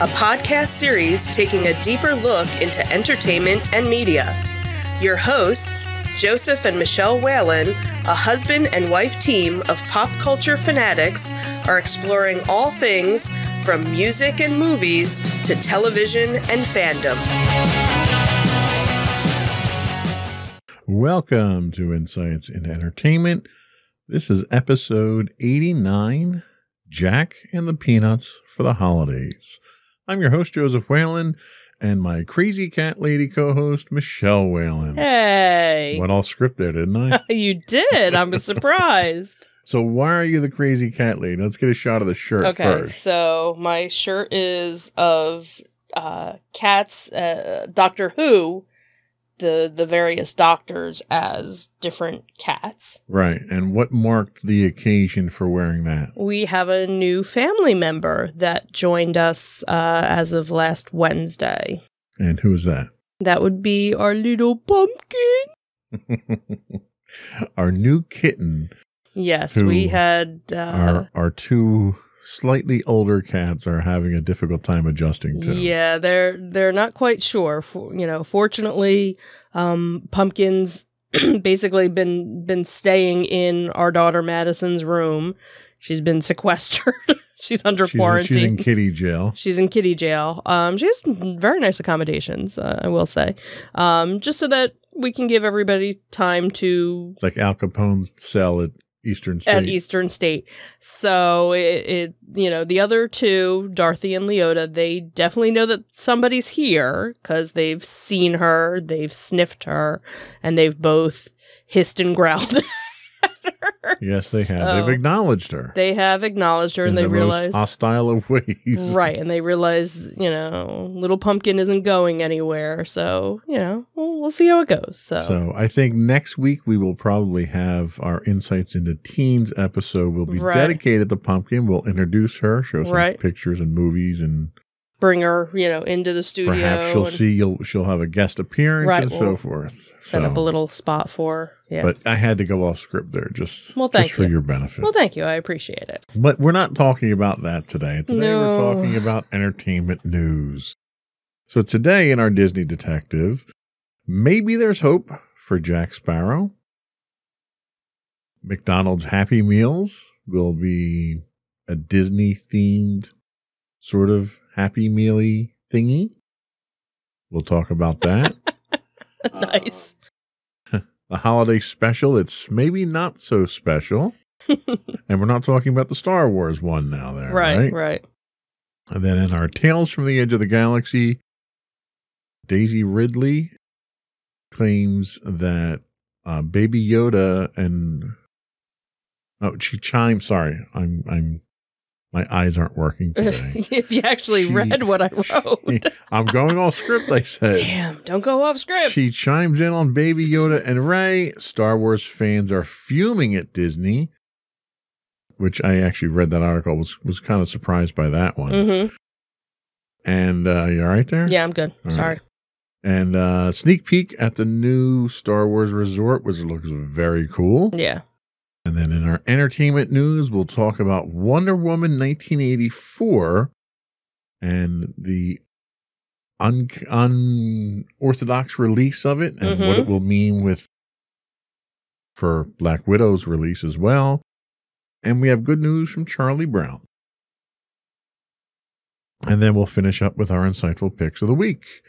a podcast series taking a deeper look into entertainment and media. Your hosts, Joseph and Michelle Whalen, a husband and wife team of pop culture fanatics, are exploring all things from music and movies to television and fandom. Welcome to Insights into Entertainment. This is episode 89 Jack and the Peanuts for the Holidays. I'm your host, Joseph Whalen, and my crazy cat lady co host, Michelle Whalen. Hey. Went all script there, didn't I? you did. I'm surprised. so, why are you the crazy cat lady? Let's get a shot of the shirt okay, first. so my shirt is of uh, cats, uh, Doctor Who, the the various doctors as different cats. Right. And what marked the occasion for wearing that? We have a new family member that joined us uh, as of last Wednesday. And who is that? That would be our little pumpkin. our new kitten. Yes, we had. Uh, Our, our two slightly older cats are having a difficult time adjusting to. Yeah, they're they're not quite sure. For, you know, fortunately, um, pumpkins basically been been staying in our daughter Madison's room. She's been sequestered. she's under She's, quarantine. she's in kitty jail. She's in kitty jail. Um, she has very nice accommodations, uh, I will say, um, just so that we can give everybody time to It's like Al Capone's cell at Eastern State. at Eastern State. So it, it, you know, the other two, Dorothy and Leota, they definitely know that somebody's here because they've seen her, they've sniffed her, and they've both hissed and growled. her. yes, they have. So They've acknowledged her. They have acknowledged her, and they the realize. most hostile of ways. Right, and they realize, you know, little pumpkin isn't going anywhere, so you know, we'll, we'll see how it goes. So, So I think next week we will probably have our insights into teens episode. will be Right. dedicated to Pumpkin. We'll introduce her, show some Right. pictures and movies, and bring her, you know, into the studio. perhaps she'll and see you'll she'll have a guest appearance Right, and we'll so forth. set So- up a little spot for. her. Yeah. But I had to go off script there just, Well, thank just for you. your benefit. well, thank you. I appreciate it. But we're not talking about that today. Today No. we're talking about entertainment news. So today in our Disney Detective, maybe there's hope for Jack Sparrow. McDonald's Happy Meals will be a Disney themed sort of Happy Mealy thingy. We'll talk about that. nice. a holiday special. It's maybe not so special. and we're not talking about the Star Wars one now there. right, Right. right. And then in our Tales from the Edge of the Galaxy, Daisy Ridley claims that uh, Baby Yoda and oh, she chimes. Sorry, I'm I'm my eyes aren't working today. if you actually She- read what I wrote. I'm going off script. I said. Damn, don't go off script. She chimes in on Baby Yoda and Rey. Star Wars fans are fuming at Disney, which I actually read that article. was was kind of surprised by that one. hmm And uh, you all right there? Yeah, I'm good. All Sorry. And uh, sneak peek at the new Star Wars resort, which looks very cool. Yeah. And then in our entertainment news, we'll talk about Wonder Woman 1984 and the un- unorthodox release of it and what Mhm. it will mean with for Black Widow's release as well. And we have good news from Charlie Brown. And then we'll finish up with our insightful picks of the week.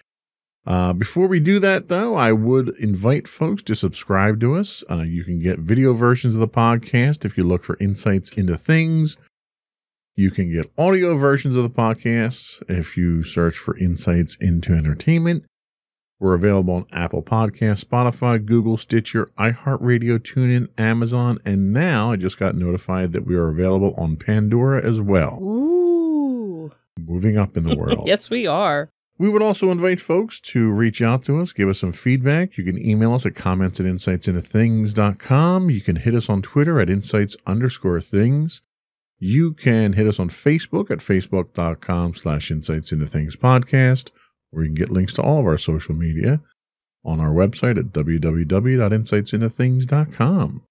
Uh, before we do that, though, I would invite folks to subscribe to us. Uh, you can get video versions of the podcast if you look for insights into things. You can get audio versions of the podcast if you search for insights into entertainment. We're available on Apple Podcasts, Spotify, Google, Stitcher, iHeartRadio, TuneIn, Amazon, and now I just got notified that we are available on Pandora as well. Ooh. Moving up in the world. yes, we are. We would also invite folks to reach out to us, give us some feedback. You can email us at comments at insightsintothings.com. You can hit us on Twitter at insights underscore things. You can hit us on Facebook at facebook.com slash insights into things podcast, or you can get links to all of our social media on our website at www.insightsintothings.com.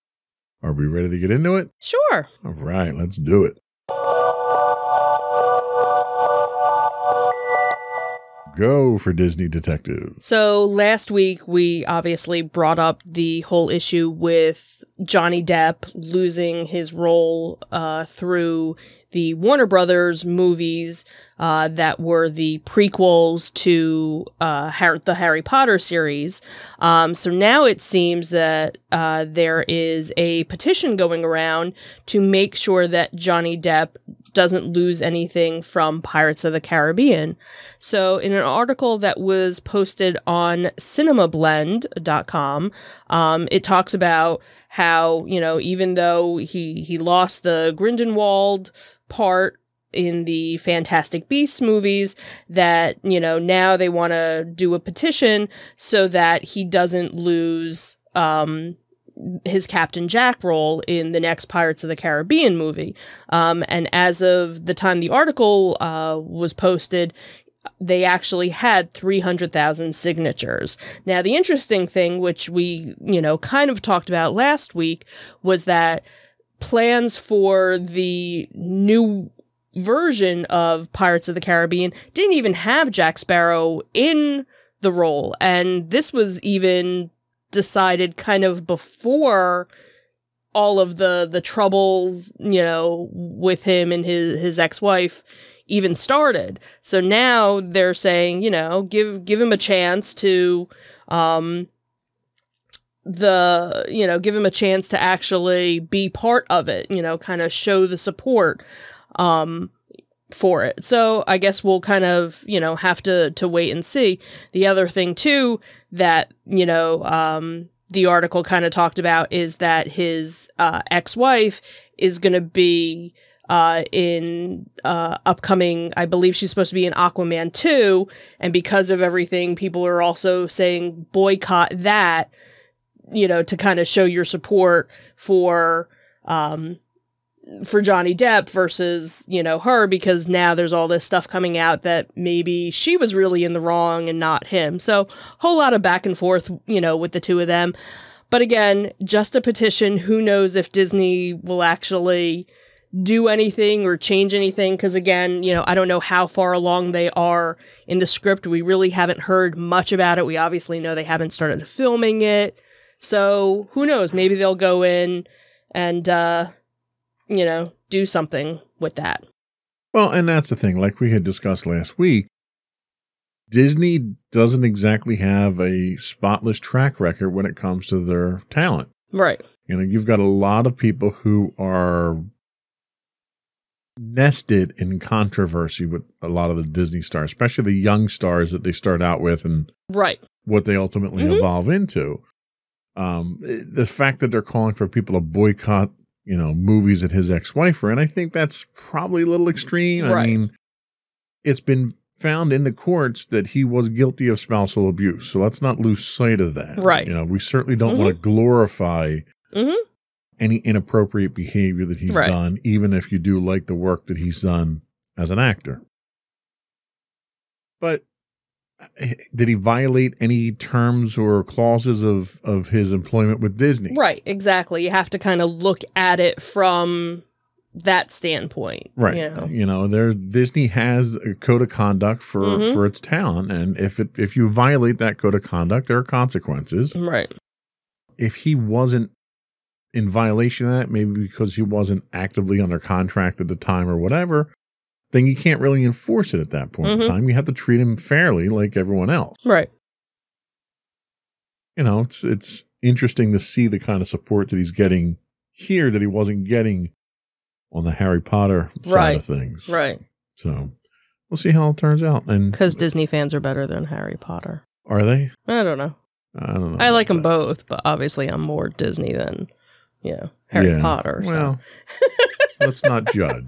Are we ready to get into it? Sure. All right, let's do it. Go for Disney Detectives. So last week we obviously brought up the whole issue with Johnny Depp losing his role uh, through the Warner Brothers movies uh, that were the prequels to uh, the Harry Potter series. Um, so now it seems that uh, there is a petition going around to make sure that Johnny Depp doesn't lose anything from Pirates of the Caribbean. So, in an article that was posted on cinemablend.com, um, it talks about how, you know, even though he, he lost the Grindelwald part in the Fantastic Beasts movies that, you know, now they want to do a petition so that he doesn't lose um, his Captain Jack role in the next Pirates of the Caribbean movie. Um, and as of the time the article uh, was posted, they actually had 300,000 signatures. Now, the interesting thing, which we, you know, kind of talked about last week, was that plans for the new version of Pirates of the Caribbean didn't even have Jack Sparrow in the role. And this was even decided kind of before all of the the troubles, you know, with him and his his ex-wife even started. So now they're saying, you know, give give him a chance to um the you know give him a chance to actually be part of it you know kind of show the support um for it so i guess we'll kind of you know have to to wait and see the other thing too that you know um the article kind of talked about is that his uh, ex-wife is going to be uh, in uh, upcoming, I believe she's supposed to be in Aquaman 2. And because of everything, people are also saying boycott that, you know, to kind of show your support for, um, for Johnny Depp versus, you know, her because now there's all this stuff coming out that maybe she was really in the wrong and not him. So, whole lot of back and forth, you know, with the two of them. But again, just a petition. Who knows if Disney will actually do anything or change anything because again you know i don't know how far along they are in the script we really haven't heard much about it we obviously know they haven't started filming it so who knows maybe they'll go in and uh you know do something with that Well, and that's the thing. Like we had discussed last week, Disney doesn't exactly have a spotless track record when it comes to their talent. right You know, you've got a lot of people who are nested in controversy with a lot of the Disney stars, especially the young stars that they start out with and right what they ultimately Mhm. evolve into. Um, the fact that they're calling for people to boycott, you know, movies that his ex-wife were in, I think that's probably a little extreme. I mean, it's been found in the courts that he was guilty of spousal abuse, so let's not lose sight of that. Right. You know, we certainly don't want to glorify Mhm. any inappropriate behavior that he's Right. done, even if you do like the work that he's done as an actor. But did he violate any terms or clauses of, of his employment with Disney? right exactly you have to kind of look at it from that standpoint Right. you know You know, there Disney has a code of conduct for Mhm. for its talent, and if it if you violate that code of conduct, there are consequences. right If he wasn't in violation of that, maybe because he wasn't actively under contract at the time or whatever, then you can't really enforce it at that point Mhm. in time. You have to treat him fairly, like everyone else. right You know, it's it's interesting to see the kind of support that he's getting here that he wasn't getting on the Harry Potter side Right. of things. right So we'll see how it turns out. And because disney fans are better than harry potter are they? i don't know I don't know. I like them that. both, but obviously I'm more Disney than, you know, Harry Yeah. Potter. So. Well, let's not judge.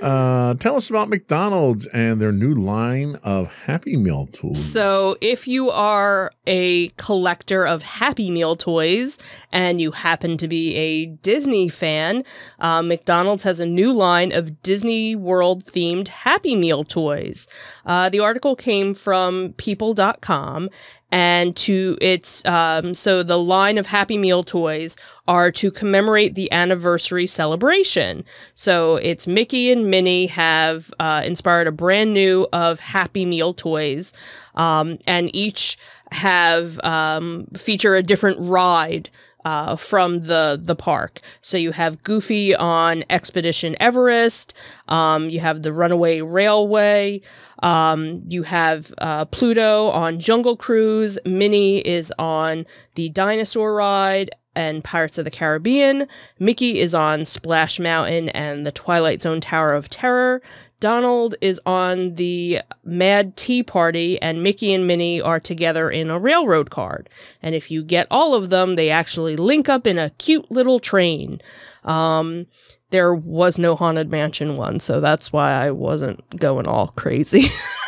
Uh, tell us about McDonald's and their new line of Happy Meal toys. So, if you are a collector of Happy Meal toys and you happen to be a Disney fan, uh, McDonald's has a new line of Disney World themed Happy Meal toys. Uh, the article came from People.com and to its um, so the line of happy meal toys are to commemorate the anniversary celebration. So it's mickey and minnie have uh, inspired a brand new of happy meal toys um, and each have um, feature a different ride uh, from the the park. So you have Goofy on Expedition Everest. Um, you have the Runaway Railway. Um, you have uh, Pluto on Jungle Cruise. Minnie is on the dinosaur ride and Pirates of the Caribbean. Mickey is on Splash Mountain and the Twilight Zone Tower of Terror. Donald is on the Mad Tea Party, and Mickey and Minnie are together in a railroad card. And if you get all of them, they actually link up in a cute little train. Um, there was no Haunted Mansion one, so that's why I wasn't going all crazy.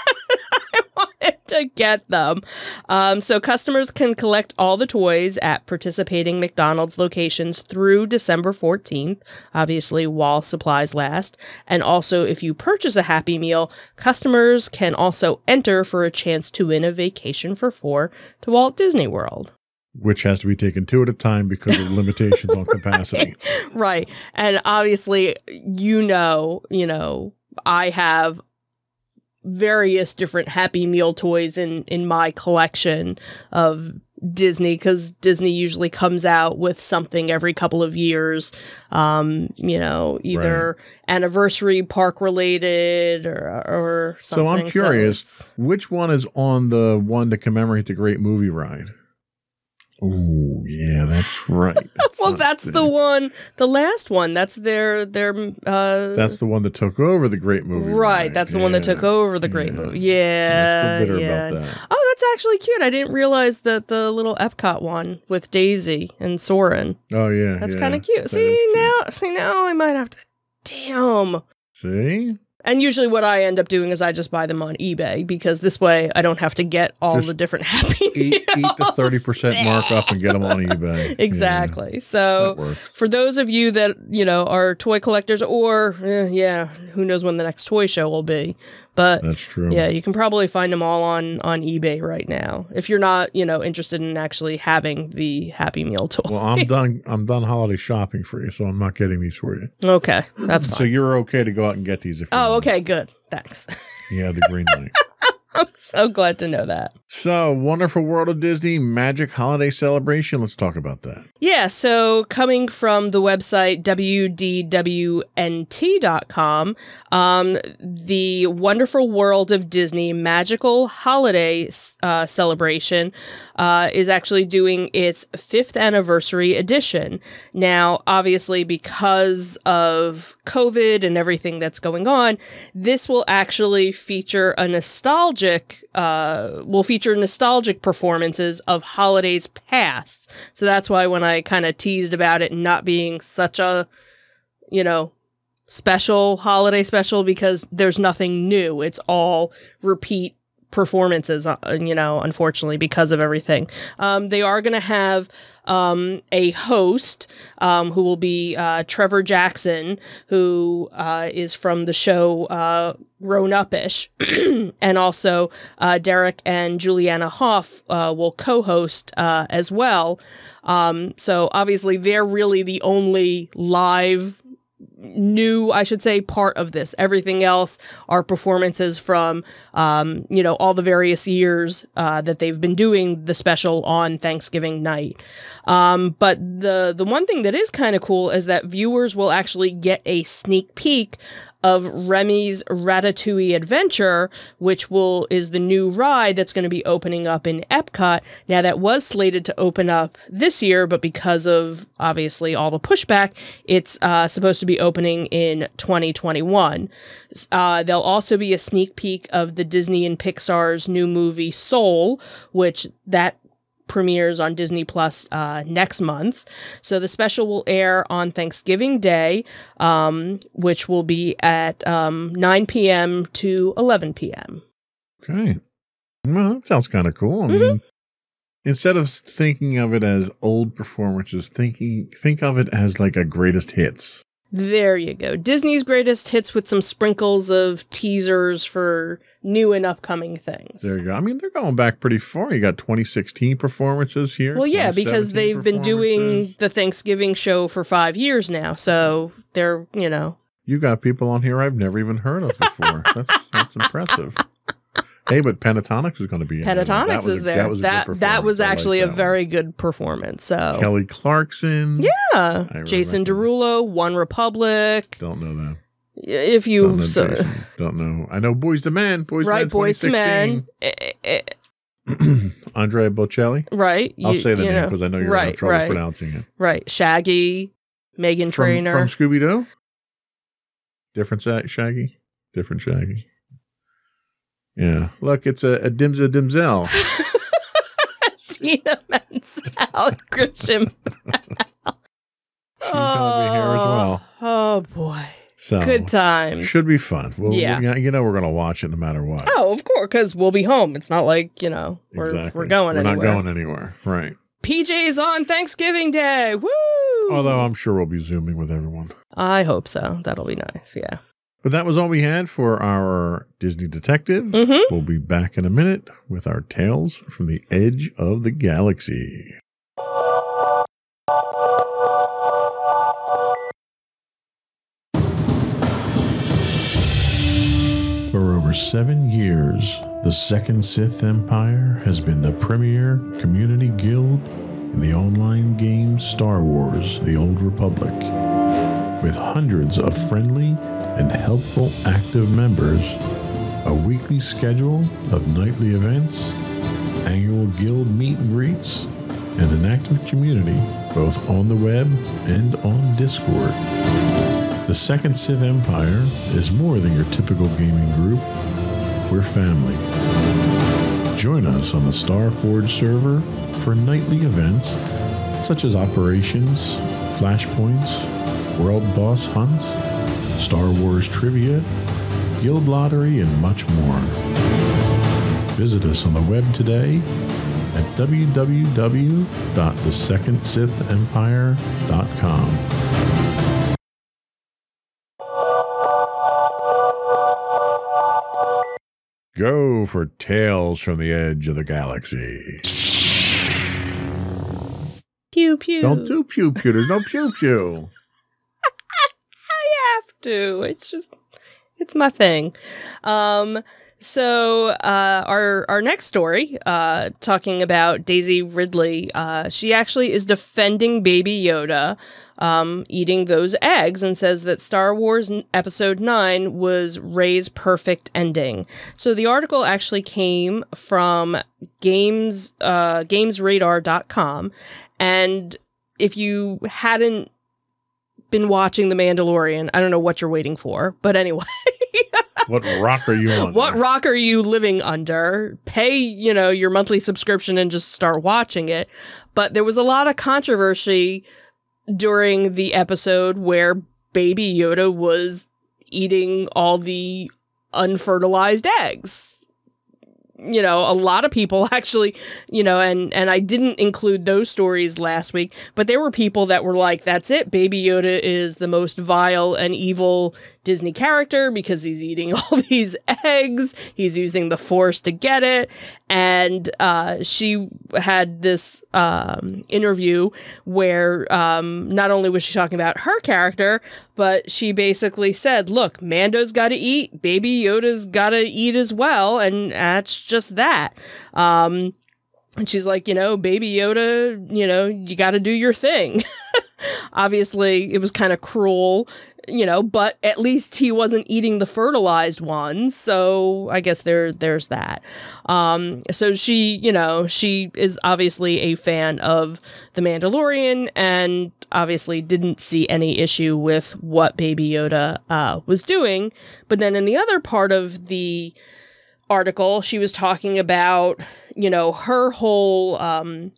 To get them. Um, so customers can collect all the toys at participating McDonald's locations through December 14th, obviously while supplies last. And also, if you purchase a Happy Meal, customers can also enter for a chance to win a vacation for four to Walt Disney World which has to be taken two at a time because of limitations on capacity. Right. And obviously, you know, you know, I have various different happy meal toys in in my collection of Disney because Disney usually comes out with something every couple of years. Um, you know, either right. anniversary park related or or something. So I'm curious, so which one is on the one to commemorate the Great Movie Ride? Oh yeah, that's right. That's well, that's the one, the last one. That's their their. Uh, that's the one that took over the great movie. Right, that's the yeah. one that took over the great yeah. movie. Yeah, yeah. That. Oh, that's actually cute. I didn't realize that the little Epcot one with Daisy and Soarin'. Oh yeah, that's yeah. kind of cute. That see now, cute. see now, I might have to. Damn. See, and usually, what I end up doing is I just buy them on eBay because this way I don't have to get all just the different happy eat, eat the thirty percent markup and get them on eBay. exactly. Yeah, so, for those of you that you know are toy collectors, or eh, yeah, who knows when the next toy show will be, but that's true. Yeah, you can probably find them all on on eBay right now if you're not, you know, interested in actually having the Happy Meal toy. Well, I'm done. I'm done holiday shopping for you, so I'm not getting these for you. Okay, that's fine. So you're okay to go out and get these if. You Oh, want. okay, good. Thanks. Yeah, the green light. I'm so glad to know that. So, Wonderful World of Disney Magic Holiday Celebration. Let's talk about that. Yeah. So, coming from the website wdwnt.com, um, the Wonderful World of Disney Magical Holiday uh, Celebration uh, is actually doing its fifth anniversary edition. Now, obviously, because of COVID and everything that's going on, this will actually feature a nostalgic. Uh, will feature nostalgic performances of holidays past. So that's why when I kind of teased about it not being such a, you know, special holiday special because there's nothing new. It's all repeat performances, uh, you know, unfortunately, because of everything. Um, they are going to have um, a host um, who will be uh, Trevor Jackson, who uh, is from the show uh, Grown Upish, and also uh, Derek and Julianne Hough uh, will co host as well. Um, so obviously, they're really the only live new, I should say, part of this. Everything else are performances from, um, you know, all the various years uh, that they've been doing the special on Thanksgiving night. Um, but the the one thing that is kind of cool is that viewers will actually get a sneak peek of Remy's Ratatouille Adventure, which will is the new ride that's going to be opening up in Epcot. Now that was slated to open up this year, but because of obviously all the pushback, it's uh, supposed to be opening in 2021. Uh, there'll also be a sneak peek of the Disney and Pixar's new movie Soul, which that premieres on Disney Plus uh, next month. So the special will air on Thanksgiving Day, um, which will be at um, 9 p.m. to 11 p.m. Okay. Well, that sounds kind of cool. I Mhm. mean, instead of thinking of it as old performances, thinking think of it as like a greatest hits. There you go. Disney's greatest hits with some sprinkles of teasers for new and upcoming things. There you go. I mean, they're going back pretty far. You got 2016 performances here. Well, yeah, because they've been doing the Thanksgiving show for five years now. So they're, you know, You got people on here I've never even heard of before. that's that's impressive. Hey, but Pentatonix is going to be in. That Pentatonix is a- there. That was, that, that was. I like actually a that one. very good performance. So Kelly Clarkson. yeah, Jason. Derulo, One Republic. Don't know that. If Don't you know so. Don't know. I know Boyz II Men. Boys right, to Men. Boyz II Men, 2016. Eh, eh, Andrea Bocelli. right? I'll say the name because I know you're having right, trouble right, pronouncing it. right. Shaggy, Meghan Trainor. from Scooby Doo. Different Shaggy. Different Shaggy. Yeah. Look, it's a, a Dimza Dimzel. Tina Mansell, Christian. She's gonna be here as oh, well. Oh boy, So good times. Should be fun. Well, Yeah. yeah. You know we're gonna watch it no matter what. Oh, of course, because we'll be home. It's not like you know we're exactly. we're going We're anywhere. not going anywhere. Right. PJ's on Thanksgiving Day. Woo! Although I'm sure we'll be zooming with everyone. I hope so. That'll be nice. Yeah. But that was all we had for our Disney Detective. Mm-hmm. We'll be back in a minute with our tales from the edge of the galaxy. For over seven years, the Second Sith Empire has been the premier community guild in the online game Star Wars The Old Republic. With hundreds of friendly and helpful active members, a weekly schedule of nightly events, annual guild meet and greets, and an active community both on the web and on Discord. The Second Sith Empire is more than your typical gaming group. We're family. Join us on the Starforge server for nightly events such as operations, flashpoints, world boss hunts, Star Wars trivia, guild lottery, and much more. Visit us on the web today at www.thesecondsithempire.com. Go for Tales from the Edge of the Galaxy. Pew pew. Don't do pew pew. There's no pew pew. To. It's just it's my thing. Um so uh our our next story uh talking about Daisy Ridley uh she actually is defending baby Yoda um eating those eggs and says that Star Wars episode 9 was Rey's perfect ending. So the article actually came from games uh gamesradar.com and if you hadn't been watching The Mandalorian, I don't know what you're waiting for, but anyway, What rock are you on? what rock are you living under? Pay, you know, your monthly subscription and just start watching it. But there was a lot of controversy during the episode where Baby Yoda was eating all the unfertilized eggs. You know, a lot of people actually, you know, and and I didn't include those stories last week, but there were people that were like, "That's it, Baby Yoda is the most vile and evil Disney character because he's eating all these eggs. He's using the Force to get it." And uh, she had this um, interview where um, not only was she talking about her character, but she basically said, "Look, Mando's got to eat, Baby Yoda's got to eat as well, and that's just that." Um, and she's like, you know, Baby Yoda, you know, you got to do your thing. Obviously, it was kind of cruel, you know, but at least he wasn't eating the fertilized ones, so I guess there there's that. Um, so she, you know, she is obviously a fan of The Mandalorian and obviously didn't see any issue with what Baby Yoda uh, was doing. But then in the other part of the article, she was talking about, you know, her whole um,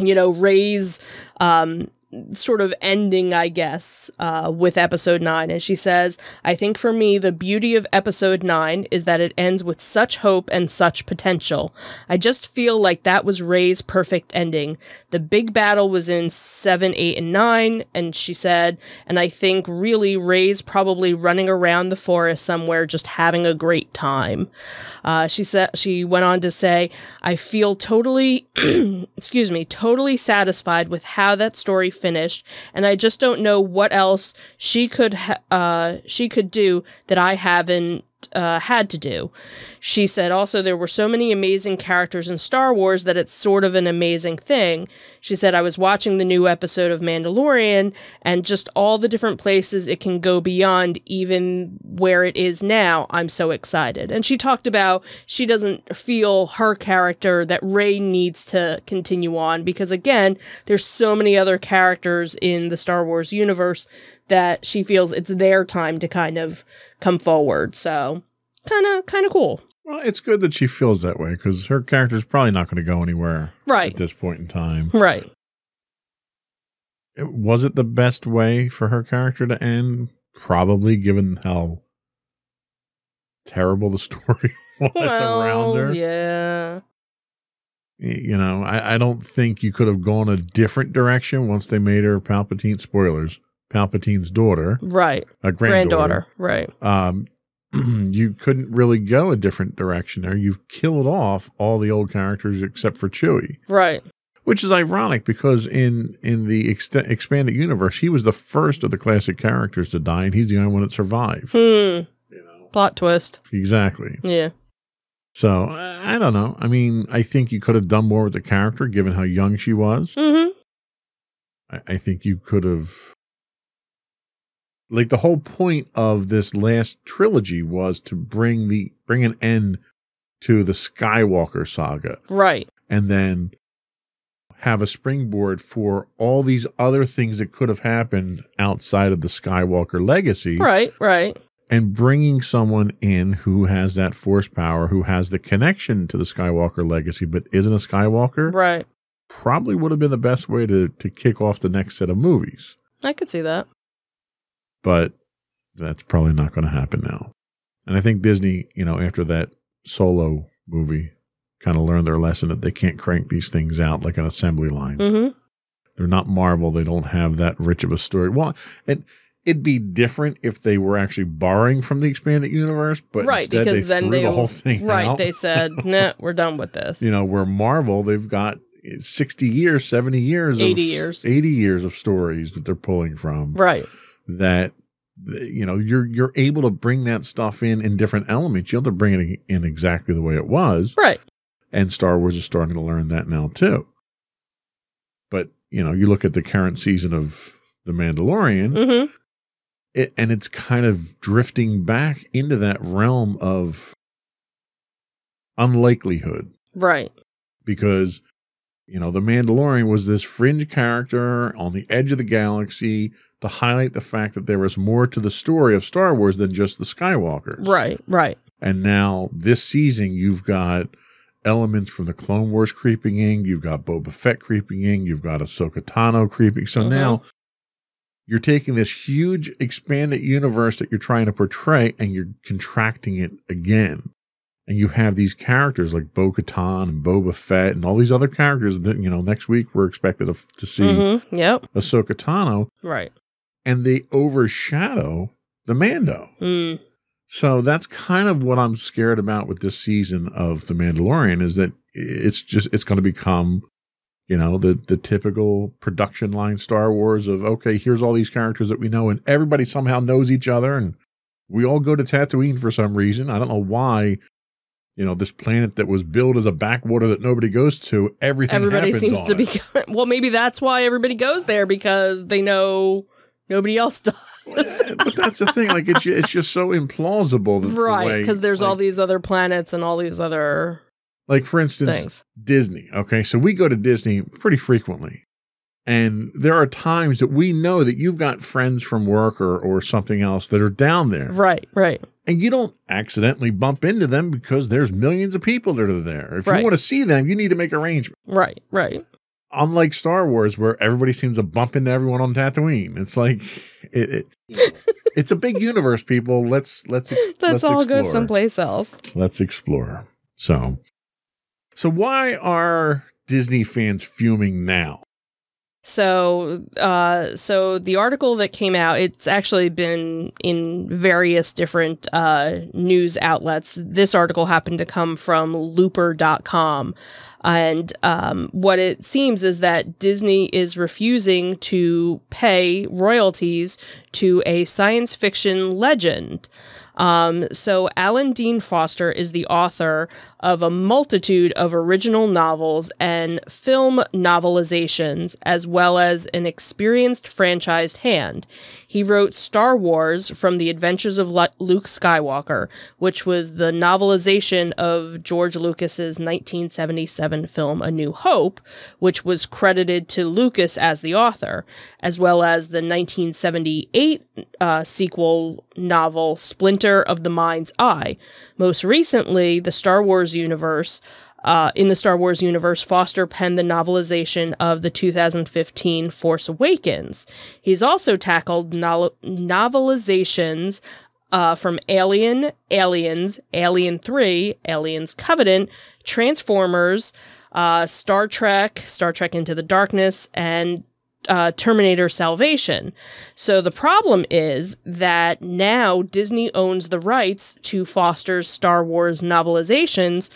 you know, Rey's um, sort of ending, I guess, uh, with episode nine. And she says, I think for me, the beauty of episode nine is that it ends with such hope and such potential. I just feel like that was Rey's perfect ending. The big battle was in seven, eight, and nine. And she said, and I think really Rey's probably running around the forest somewhere just having a great time. Uh, she said, she went on to say, I feel totally, excuse me, totally satisfied with how that story finished, and I just don't know what else she could ha- uh, she could do that I haven't uh, had to do. She said also there were so many amazing characters in Star Wars that it's sort of an amazing thing. She said I was watching the new episode of Mandalorian and just all the different places it can go beyond even where it is now. I'm so excited. And she talked about she doesn't feel her character that Rey needs to continue on because again, there's so many other characters in the Star Wars universe that she feels it's their time to kind of come forward. So, kind of kind of cool. Well, it's good that she feels that way because her character's probably not going to go anywhere Right. at this point in time. Right. It- Was it the best way for her character to end? Probably, given how terrible the story was around her. Yeah. You know, I, I don't think you could have gone a different direction once they made her Palpatine. Spoilers: Palpatine's daughter, Right. a granddaughter. Granddaughter. Right. um, you couldn't really go a different direction there. You've killed off all the old characters except for Chewie, Right. which is ironic because in in the ext- expanded universe, he was the first of the classic characters to die, and he's the only one that survived. Hmm. You know, Plot twist. exactly. Yeah. So I I don't know. I mean, I think you could have done more with the character, given how young she was. Mm-hmm. I, I think you could have. Like the whole point of this last trilogy was to bring the bring an end to the Skywalker saga, Right. and then have a springboard for all these other things that could have happened outside of the Skywalker legacy, Right. Right. and bringing someone in who has that force power, who has the connection to the Skywalker legacy, but isn't a Skywalker, Right. probably would have been the best way to to kick off the next set of movies. I could see that. But that's probably not going to happen now. And I think Disney, you know, after that solo movie, kind of learned their lesson that they can't crank these things out like an assembly line. Mm-hmm. They're not Marvel. They don't have that rich of a story. Well, and it'd be different if they were actually borrowing from the expanded universe, but right. instead Because they then threw they the whole thing Right. out. They said, "Nah, we're done with this." you know, where Marvel, they've got 60 years, 70 years, 80 of, years. 80 years of stories that they're pulling from. Right. That you know you're you're able to bring that stuff in in different elements. You have to bring it in exactly the way it was, Right. and Star Wars is starting to learn that now too. But you know, you look at the current season of The Mandalorian, Mm-hmm. it, and it's kind of drifting back into that realm of unlikelihood Right. because you know the Mandalorian was this fringe character on the edge of the galaxy to highlight the fact that there was more to the story of Star Wars than just the Skywalkers. Right. Right. And now this season you've got elements from the Clone Wars creeping in, you've got Boba Fett creeping in, you've got Ahsoka Tano creeping. So Mhm. now you're taking this huge expanded universe that you're trying to portray and you're contracting it again. And you have these characters like Bo Katan and Boba Fett and all these other characters that, you know, next week we're expected to, to see Mm-hmm. Yep. Ahsoka Tano Right. And they overshadow the Mando. Mm. So that's kind of what I'm scared about with this season of The Mandalorian is that it's just it's going to become you know the the typical production line Star Wars of okay here's all these characters that we know and everybody somehow knows each other and we all go to Tatooine for some reason I don't know why you know this planet that was built as a backwater that nobody goes to everything Everybody seems to be. Well, maybe that's why everybody goes there because they know nobody else does. but that's the thing like it's it's just so implausible the, the right. Because there's all these other planets and all these other like for instance things. Disney. Okay. So we go to Disney pretty frequently. And there are times that we know that you've got friends from work or, or something else that are down there. Right. Right. And you don't accidentally bump into them because there's millions of people that are there. If Right. you want to see them, you need to make arrangements. Right. Right. Unlike Star Wars, where everybody seems to bump into everyone on Tatooine. It's like it, it it's a big universe, people. Let's let's let's, let's all explore. go someplace else. Let's explore. So, so why are Disney fans fuming now? So, uh, so the article that came out, it's actually been in various different uh, news outlets. This article happened to come from Looper.com. And um, what it seems is that Disney is refusing to pay royalties to a science fiction legend. Um, so, Alan Dean Foster is the author of a multitude of original novels and film novelizations, as well as an experienced franchised hand. He wrote Star Wars from the Adventures of Luke Skywalker, which was the novelization of George Lucas's 1977 film A New Hope, which was credited to Lucas as the author, as well as the 1978 uh, sequel novel Splinter of the Mind's Eye. Most recently, the Star Wars universe uh, in the Star Wars universe, Foster penned the novelization of the 2015 Force Awakens. He's also tackled no- novelizations uh, from Alien, Aliens, Alien 3, Aliens Covenant, Transformers, uh, Star Trek, Star Trek Into the Darkness, and uh, Terminator Salvation. So the problem is that now Disney owns the rights to Foster's Star Wars novelizations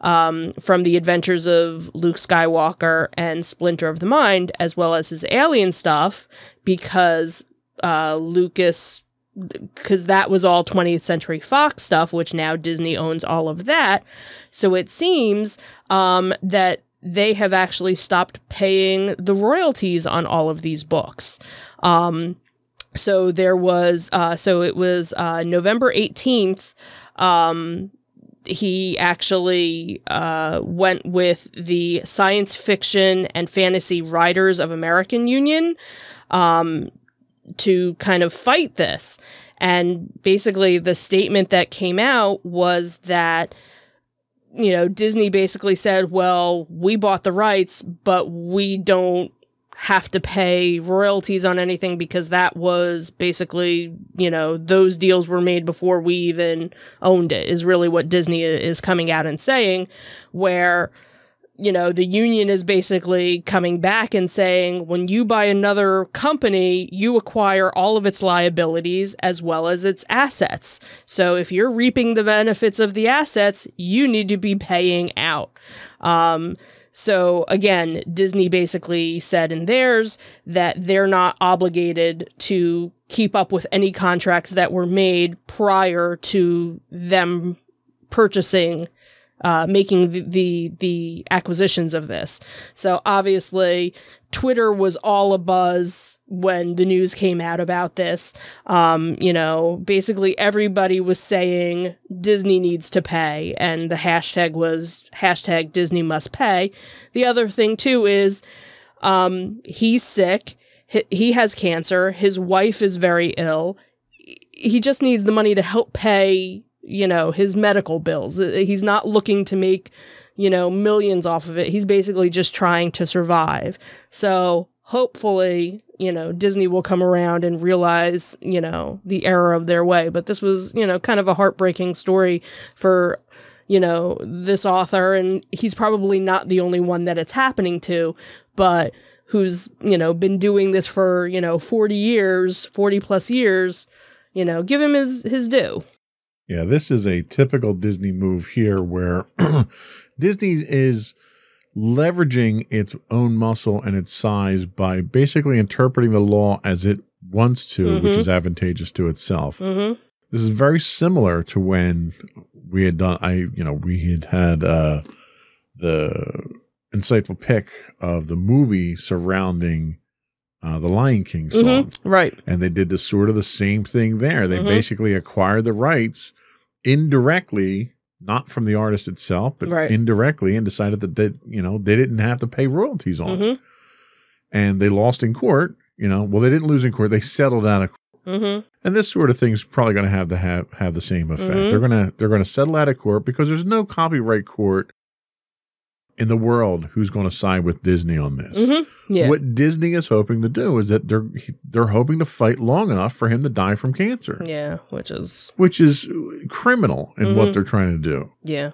um, from the adventures of Luke Skywalker and Splinter of the Mind, as well as his alien stuff, because uh, Lucas, because that was all 20th Century Fox stuff, which now Disney owns all of that. So it seems um, that they have actually stopped paying the royalties on all of these books. Um, so there was, uh, so it was uh, November 18th. Um, he actually uh, went with the Science Fiction and Fantasy Writers of American Union um, to kind of fight this. And basically, the statement that came out was that, you know, Disney basically said, well, we bought the rights, but we don't have to pay royalties on anything because that was basically, you know, those deals were made before we even owned it, is really what Disney is coming out and saying, where, you know, the union is basically coming back and saying when you buy another company, you acquire all of its liabilities as well as its assets. So if you're reaping the benefits of the assets, you need to be paying out. Um, so again, Disney basically said in theirs that they're not obligated to keep up with any contracts that were made prior to them purchasing uh, making the, the, the acquisitions of this. So obviously, Twitter was all a buzz when the news came out about this. Um, you know, basically everybody was saying Disney needs to pay, and the hashtag was hashtag Disney must pay. The other thing too is um, he's sick. He, he has cancer. His wife is very ill. He just needs the money to help pay you know, his medical bills. Uh, he's not looking to make, you know, millions off of it. He's basically just trying to survive. So hopefully, you know, Disney will come around and realize, you know, the error of their way. But this was, you know, kind of a heartbreaking story for, you know, this author. And he's probably not the only one that it's happening to, but who's, you know, been doing this for, you know, 40 years, 40 plus years, you know, give him his, his due. Yeah, this is a typical Disney move here where Disney is leveraging its own muscle and its size by basically interpreting the law as it wants to, mm-hmm. which is advantageous to itself. Mm-hmm. This is very similar to when we had done, I, you know, we had had uh, the insightful pick of the movie surrounding uh, the Lion King mm-hmm. song. Mm-hmm. Right. And they did the sort of the same thing there. They mm-hmm. basically acquired the rights indirectly, not from the artist itself, but right. indirectly, and decided that they, you know, they didn't have to pay royalties on mm-hmm. it. And they lost in court. You know, well, they didn't lose in court; they settled out of court. Mm-hmm. And this sort of thing is probably going to have to have have the same effect. Mm-hmm. They're gonna they're gonna settle out of court because there's no copyright court in the world who's going to side with Disney on this. Mm-hmm. Yeah. What Disney is hoping to do is that they're they're hoping to fight long enough for him to die from cancer, yeah, which is which is criminal in what Mhm. they're trying to do. yeah.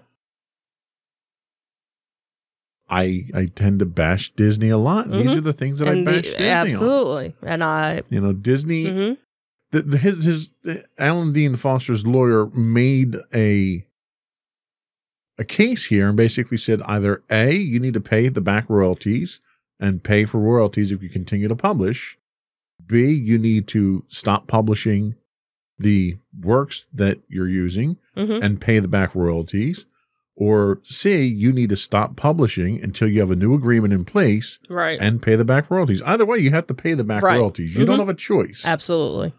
I I tend to bash Disney a lot. And These are the things that And I the- bash Disney on. absolutely. And I You know, Disney. hmm The, the, his his Alan Dean Foster's lawyer made a a case here and basically said either a you need to pay the back royalties and pay for royalties if you continue to publish. B you need to stop publishing the works that you're using hmm and pay the back royalties. Or C, you need to stop publishing until you have a new agreement in place Right. and pay the back royalties. Either way, you have to pay the back Right. royalties. You don't Mhm. have a choice. absolutely.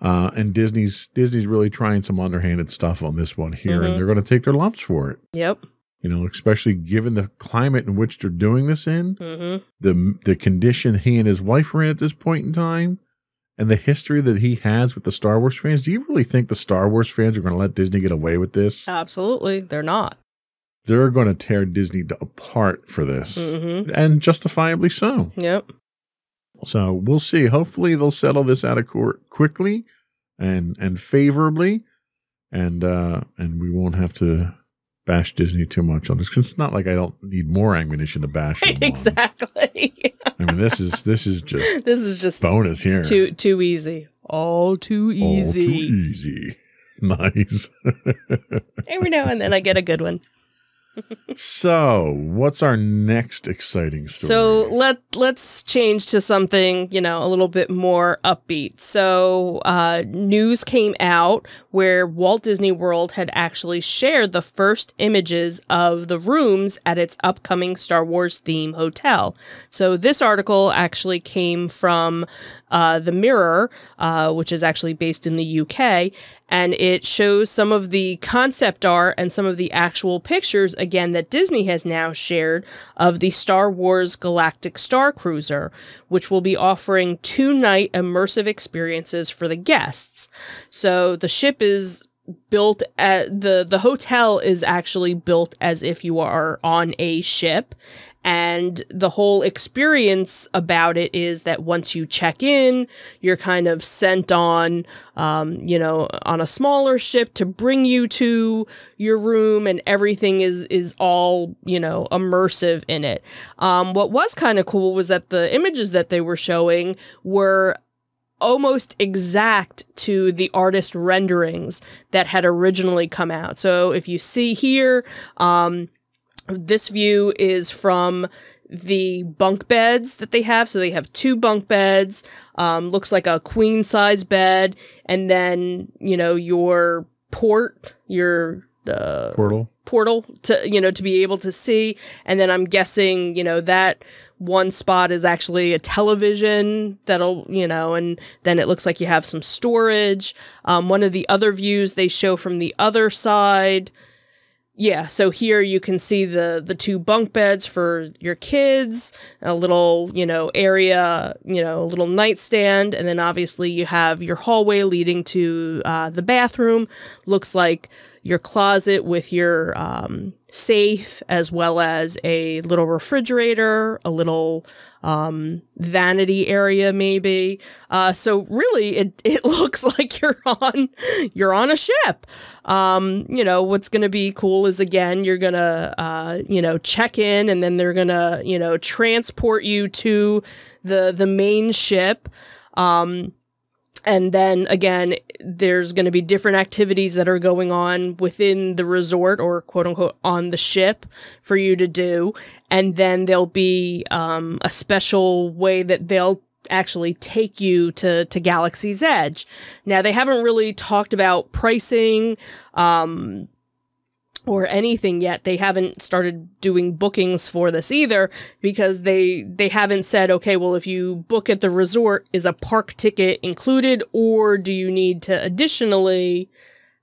Uh, and Disney's Disney's really trying some underhanded stuff on this one here, Mhm. and they're going to take their lumps for it. Yep. You know, especially given the climate in which they're doing this in, hmm the the condition he and his wife are in at this point in time, and the history that he has with the Star Wars fans. Do you really think the Star Wars fans are going to let Disney get away with this? Absolutely. They're not. They're going to tear Disney apart for this, hmm and justifiably so. Yep. So we'll see. Hopefully they'll settle this out of court quickly and and favorably, and uh and we won't have to bash Disney too much on this because it's not like I don't need more ammunition to bash them. Right, exactly. I mean, this is this is just this is just bonus here. too too easy. All too easy. All easy. too easy. Nice. Every now and then I get a good one. So, what's our next exciting story? So let let's change to something you know a little bit more upbeat. So uh, news came out where Walt Disney World had actually shared the first images of the rooms at its upcoming Star Wars theme hotel. So this article actually came from uh, the Mirror, uh, which is actually based in the UK, and it shows some of the concept art and some of the actual pictures again that Disney has now shared of the Star Wars Galactic Star Cruiser, which will be offering two night immersive experiences for the guests. So the ship is built at the the hotel is actually built as if you are on a ship and the whole experience about it is that once you check in you're kind of sent on um, you know on a smaller ship to bring you to your room and everything is is all you know immersive in it um, what was kind of cool was that the images that they were showing were almost exact to the artist renderings that had originally come out. So if you see here, um, this view is from the bunk beds that they have. So they have two bunk beds, um, looks like a queen size bed, and then, you know, your port, your uh, portal. portal to you know to be able to see and then i'm guessing you know that one spot is actually a television that'll you know and then it looks like you have some storage um, one of the other views they show from the other side yeah so here you can see the the two bunk beds for your kids a little you know area you know a little nightstand and then obviously you have your hallway leading to uh, the bathroom. Looks like your closet with your um, safe as well as a little refrigerator a little um, vanity area maybe. Uh, so really it, it looks like you're on you're on a ship. Um, you know what's going to be cool is again you're to uh, you know check in and then they're to you know transport you to the the main ship. Um, and then again there's going to be different activities that are going on within the resort or quote unquote on the ship for you to do and then there'll be um, a special way that they'll actually take you to to Galaxy's Edge. Now they haven't really talked about pricing um or anything yet. They haven't started doing bookings for this either because they they haven't said okay, well if you book at the resort is a park ticket included or do you need to additionally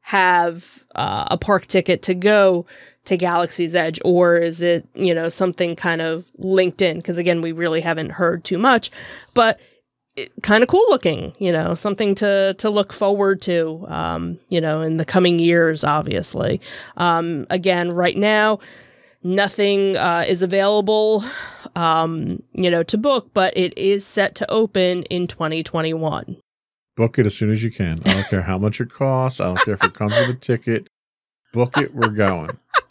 have uh, a park ticket to go to Galaxy's Edge, or is it, you know, something kind of linked in? Because again, we really haven't heard too much, but kind of cool looking, you know, something to to look forward to, um, you know, in the coming years. Obviously, um, again, right now. Nothing uh, is available, um, you know, to book, but it is set to open in 2021. Book it as soon as you can. I don't care how much it costs. I don't care if it comes with a ticket. Book it. We're going.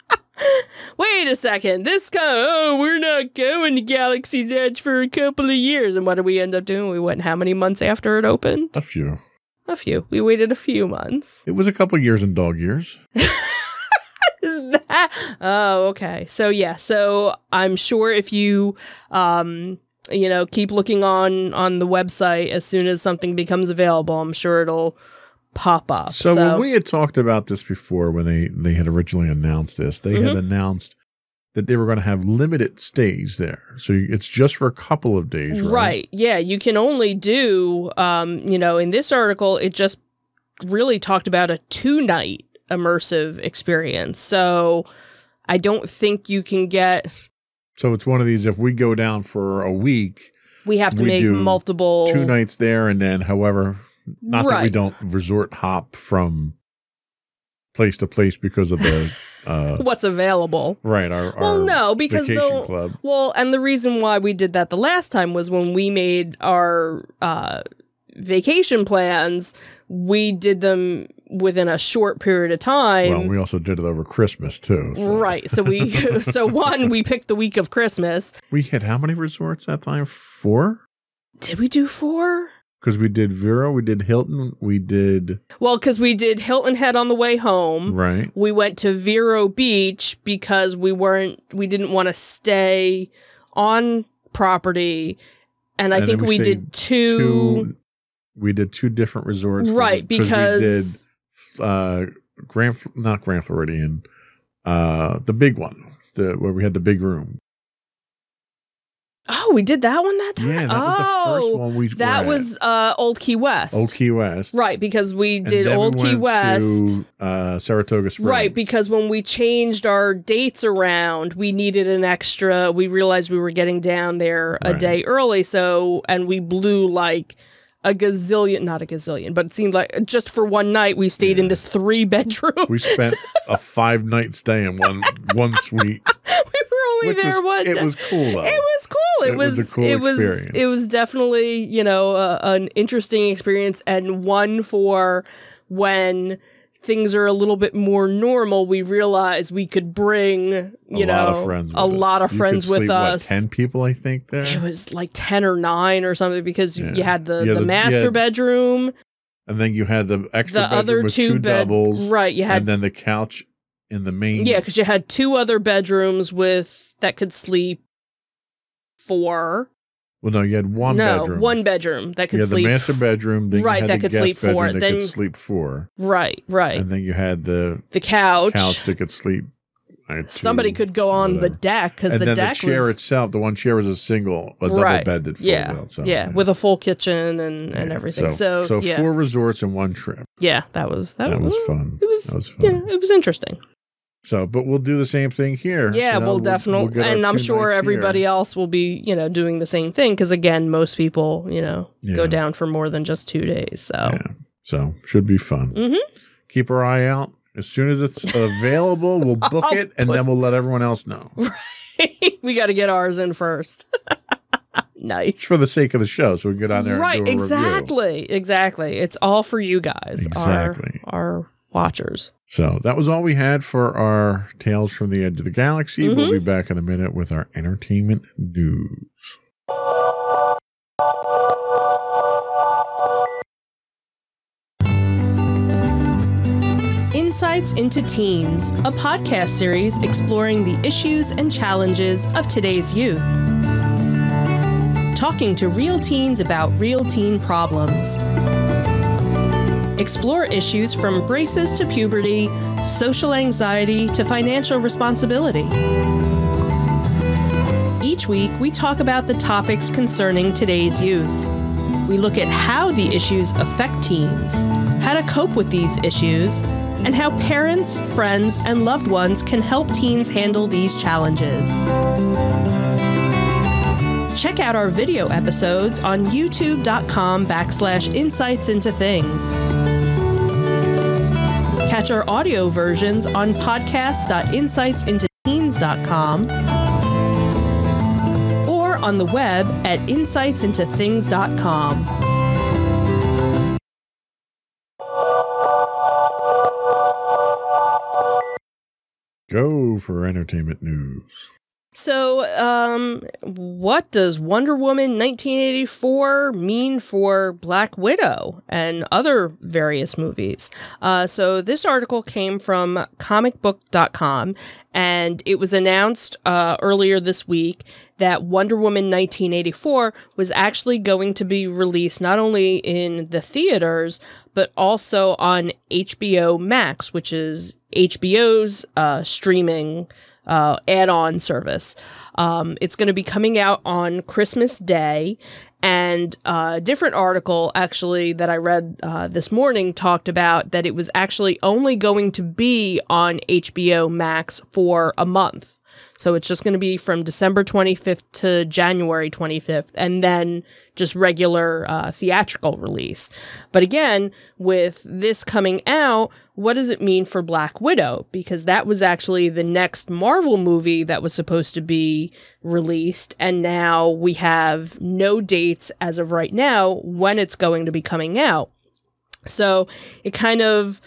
Wait a second. This guy, oh, we're not going to Galaxy's Edge for a couple of years. And what did we end up doing? We went how many months after it opened? A few. A few. We waited a few months. It was a couple years in dog years. Is that? Oh, okay. So yeah. So I'm sure if you, um, you know, keep looking on on the website as soon as something becomes available, I'm sure it'll pop up. So, when we had talked about this before, when they they had originally announced this, they had Mhm. announced that they were going to have limited stays there. So it's just for a couple of days, right? Right. Yeah. You can only do, um, you know, in this article, it just really talked about a two night immersive experience. So I don't think you can get, So it's one of these. If we go down for a week, we have to We make multiple. two nights there, and then however, not that we don't resort hop from place to place because of the uh, What's available. right our, Well, no, because they'll. club. Well, and the reason why we did that the last time was when we made our uh, vacation plans, we did them within a short period of time. Well, we also did it over Christmas too. so- Right. So we so one we picked the week of Christmas. We had how many resorts that time? Four. Did we do four? Because we did Vero, we did Hilton, we did Well, because we did Hilton Head on the way home. right. We went to Vero Beach because we weren't we didn't want to stay on property. And I And think we we, did two, Two. We did two different resorts. right the- because we did uh Grand, not Grand Floridian, uh, the big one, the where we had the big room. Oh we did that one that time. Yeah, that oh, was the first one we. that were was uh, Old Key West. Old Key West. right because we did Old Key went West. to, uh, Saratoga Springs. Right, because when we changed our dates around, we needed an extra. We realized we were getting down there a Right. day early, so and we blew like a gazillion, not a gazillion, but it seemed like just for one night we stayed in this three bedroom. we spent a five night stay in one one suite. We were only Which there was, one. it was cool though. It was cool. It, It was was, a cool it was it was definitely you know uh, an interesting experience and one for when things are a little bit more normal. We realize we could bring you a know lot a us. lot of You friends with sleep, what, us. Ten people, I think. There, It was like ten or nine or something because Yeah. you had the Yeah, the, the- master yeah. bedroom, and then you had the extra the bedroom other with two, two, bed doubles, right. You had and then the couch in the main. yeah because you had two other bedrooms with that could sleep four. Well, no, you had one no, bedroom. one bedroom that could you had sleep the master bedroom. Right, that the could sleep four, That then- could sleep four, Right, right. and then you had the the couch. couch that could sleep. Had Somebody could go on the deck because the deck the chair was itself, the one chair was a single, a double Right. bed that yeah, out. So, yeah, with a full kitchen and and Yeah, everything. So, so yeah, four resorts in one trip. yeah, that was that, That was mm, fun. It was, That was fun. yeah, it was interesting. So, but we'll do the same thing here. Yeah, You know, we'll, definitely, get our and I'm sure everybody here. else will be, you know, doing the same thing because again, most people, you know, Yeah. go down for more than just two days. So Yeah. So should be fun. Mhm. Keep our eye out. As soon as it's available, we'll book it and put- then we'll let everyone else know. we got to get ours in first. nice. It's for the sake of the show, so we can get on there Right, and do a review. exactly, exactly. It's all for you guys, Exactly. our our watchers. So that was all we had for our Tales from the Edge of the Galaxy. We'll Mhm. be back in a minute with our entertainment news. Insights into Teens, a podcast series exploring the issues and challenges of today's youth. Talking to real teens about real teen problems. Explore issues from braces to puberty, social anxiety to financial responsibility. Each week, we talk about the topics concerning today's youth. We look at how the issues affect teens, how to cope with these issues, and how parents, friends, and loved ones can help teens handle these challenges. Check out our video episodes on youtube.com backslash insights into things. Catch our audio versions on podcast.insightsintoteens.com or on the web at insightsintoteens.com. Go for entertainment news. So, um, what does Wonder Woman 1984 mean for Black Widow and other various movies? Uh, so, this article came from comicbook.com and it was announced uh, earlier this week that Wonder Woman 1984 was actually going to be released not only in the theaters, but also on HBO Max, which is HBO's uh, streaming uh, add-on service. Um, it's going to be coming out on Christmas Day, and a different article actually that I read uh, this morning talked about that it was actually only going to be on HBO Max for a month. So it's just going to be from December 25th to January 25th, and then just regular uh, theatrical release. But again, with this coming out, what does it mean for Black Widow? Because that was actually the next Marvel movie that was supposed to be released, and now we have no dates as of right now when it's going to be coming out. So it kind of,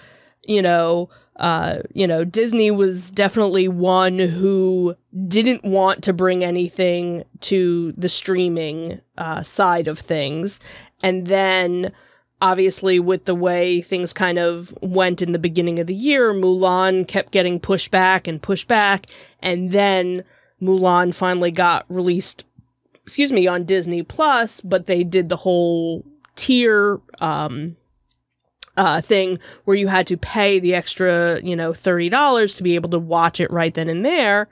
you know, uh, you know, Disney was definitely one who didn't want to bring anything to the streaming uh, side of things. And then, obviously, with the way things kind of went in the beginning of the year, Mulan kept getting pushed back and pushed back. And then Mulan finally got released, excuse me, on Disney Plus, but they did the whole tier, um, uh, thing where you had to pay the extra, you know, $30 to be able to watch it right then and there.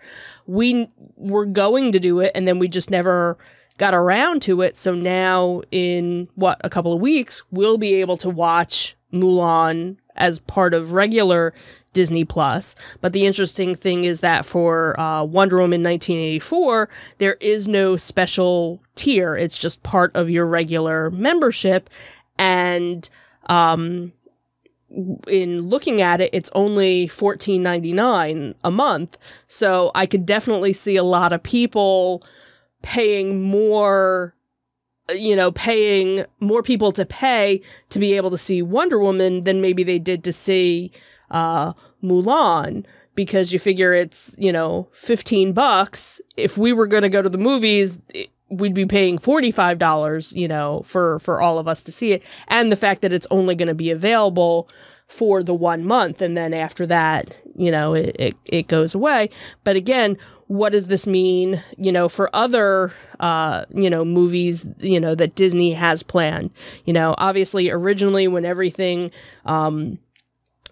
We were going to do it and then we just never got around to it. So now, in what, a couple of weeks, we'll be able to watch Mulan as part of regular Disney Plus. But the interesting thing is that for uh, Wonder Woman 1984, there is no special tier. It's just part of your regular membership. And um, in looking at it, it's only fourteen ninety nine a month. So I could definitely see a lot of people paying more, you know, paying more people to pay to be able to see Wonder Woman than maybe they did to see uh, Mulan. Because you figure it's, you know, 15 bucks. If we were going to go to the movies, we'd be paying $45 you know for for all of us to see it and the fact that it's only going to be available for the one month and then after that you know it, it, it goes away. But again what does this mean you know for other uh you know movies you know that disney has planned? You know obviously originally when everything um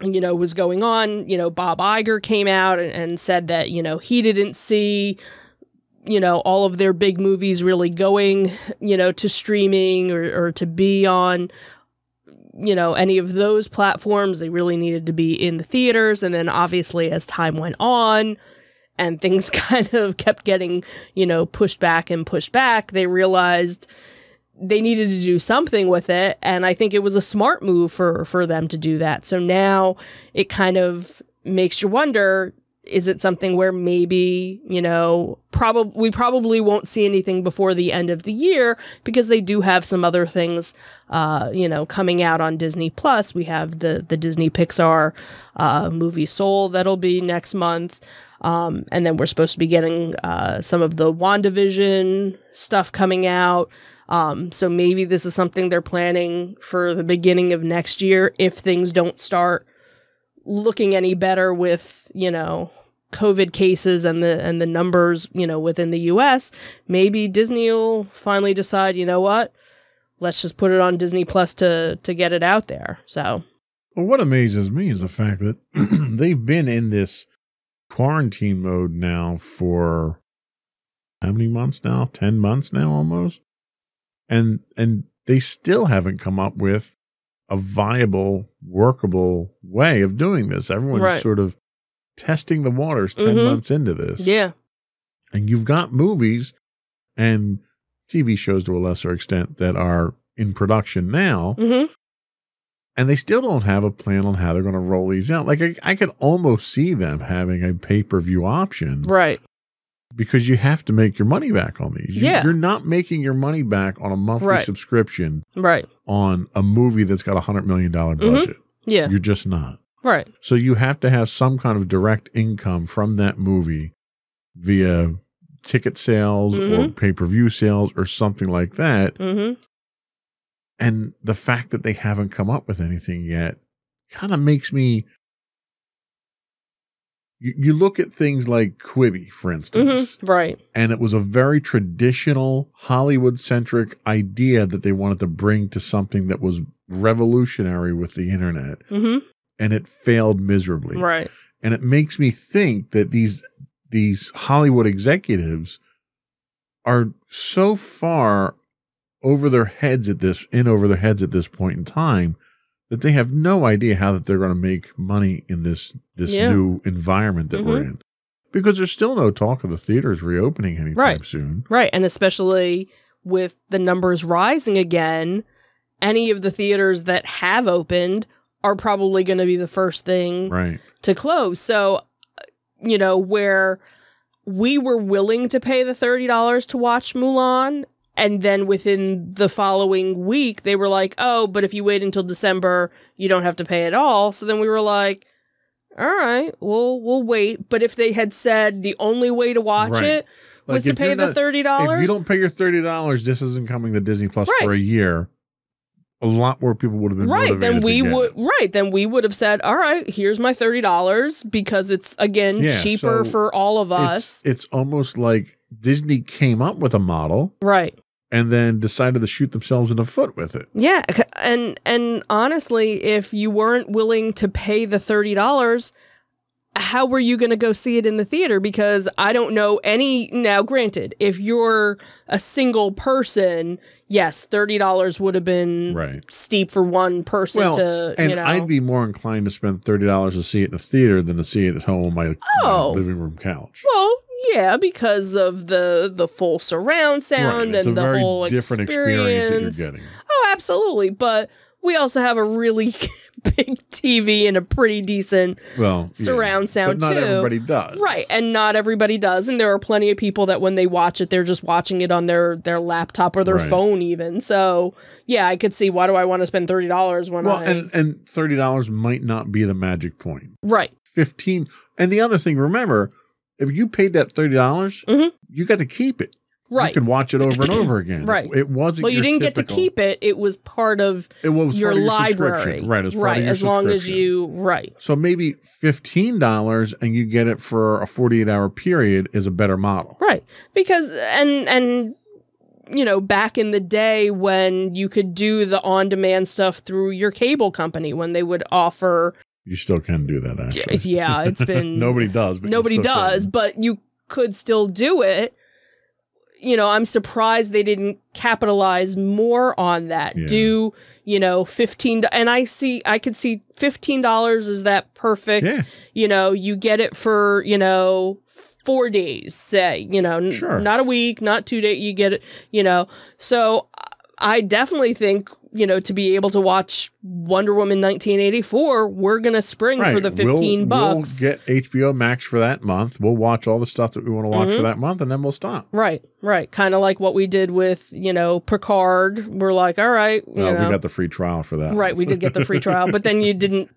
you know was going on you know bob Iger came out and, and said that you know he didn't see you know, all of their big movies really going, you know, to streaming or, or to be on, you know, any of those platforms. They really needed to be in the theaters. And then obviously, as time went on and things kind of kept getting, you know, pushed back and pushed back, they realized they needed to do something with it. And I think it was a smart move for, for them to do that. So now it kind of makes you wonder is it something where maybe you know probably we probably won't see anything before the end of the year because they do have some other things uh, you know coming out on disney plus. We have the the disney pixar uh, movie soul that'll be next month. Um, and then we're supposed to be getting uh, some of the wandavision stuff coming out. Um, so maybe this is something they're planning for the beginning of next year if things don't start looking any better with, you know, COVID cases and the and the numbers, you know, within the US, maybe Disney will finally decide, you know what? Let's just put it on Disney Plus to to get it out there. So well, what amazes me is the fact that they've been in this quarantine mode now for how many months now? 10 months now almost. And and they still haven't come up with a viable, workable way of doing this. Everyone's right. sort of testing the waters 10 mm-hmm. months into this. Yeah. And you've got movies and TV shows to a lesser extent that are in production now. Mm-hmm. and they still don't have a plan on how they're going to roll these out. Like I, I could almost see them having a pay per view option Right. because you have to make your money back on these. You- Yeah. You're not making your money back on a monthly Right. subscription Right. on a movie that's got a hundred million dollar Mhm. budget. Yeah. You're just not. Right. So you have to have some kind of direct income from that movie via ticket sales or Mhm. pay per view sales or something like that. Mm-hmm. And the fact that they haven't come up with anything yet kind of makes me. You, you look at things like Quibi, for instance, Mm-hmm. Right. and it was a very traditional Hollywood centric idea that they wanted to bring to something that was revolutionary with the internet, Mm-hmm. And it failed miserably. Right. And it makes me think that these these Hollywood executives are so far over their heads at this in over their heads at this point in time that they have no idea how that they're going to make money in this this Yeah. new environment that we're mm-hmm. in. Because there's still no talk of the theaters reopening anytime Right. soon. Right. And especially with the numbers rising again, any of the theaters that have opened are probably going to be the first thing Right. to close. So, uh, you know, where we were willing to pay the $30 to watch Mulan. And then within the following week, they were like, oh, but if you wait until December, you don't have to pay at all. So then we were like, all right, we'll we'll wait. But if they had said the only way to watch Right. it Like, was to pay the not- thirty If you don't pay your thirty dollars, this isn't coming to Disney Plus Right. for a year. A lot more people would have been right then we would right then we would have said all right here's my $30 because it's again Yeah, cheaper so for all of us. it's almost like Disney came up with a model right. and then decided to shoot themselves in the foot with it. yeah and and honestly if you weren't willing to pay the $30 how were you going to go see it in the theater? Because i don't know any now granted if you're a single person yes $30 would have been Right. steep for one person Well, to and you know I'd be more inclined to spend thirty dollars to see it in the theater than to see it at home on my, my Oh. living room couch. Well, yeah, because of the the full surround sound Right, and a the whole different experience. experience that you're getting. Oh, absolutely. But we also have a really big TV and a pretty decent Well, yeah, surround sound but not too. everybody does. right, and not everybody does, and there are plenty of people that when they watch it, they're just watching it on their their laptop or their Right. phone, even. So, yeah, I could see why do I want to spend thirty dollars when Well, I and and thirty dollars might not be the magic point. right, Fifteen. And the other thing, remember, if you paid that thirty dollars, Mhm. you got to keep it. Right. You can watch it over and over again. Right. It wasn't. well, you your didn't get to keep it; it was part of It was your part of library, subscription. right? As part right, your as long as you right. So maybe fifteen dollars and you get it for a forty-eight hour period is a better model. Right. Because and and you know, back in the day when you could do the on-demand stuff through your cable company when they would offer You still can do that. Actually, yeah, it's been nobody does. But nobody does, can. but you could still do it. You know, I'm surprised they didn't capitalize more on that. Yeah. Do, you know, 15 and I see I could see $15 is that perfect Yeah, you know, you get it for, you know, four days, say, you know, n- Sure. not a week, not two days, you get it, you know. So I definitely think, you know, to be able to watch Wonder Woman 1984, we're going to spring for the 15 we'll, bucks. We'll get HBO Max for that month. We'll watch all the stuff that we want to watch Mm-hmm. for that month, and then we'll stop. right, right. Kind of like what we did with, you know, Picard. We're like, all right, No, know. we got the free trial for that. right, we did get the free trial, but then you didn't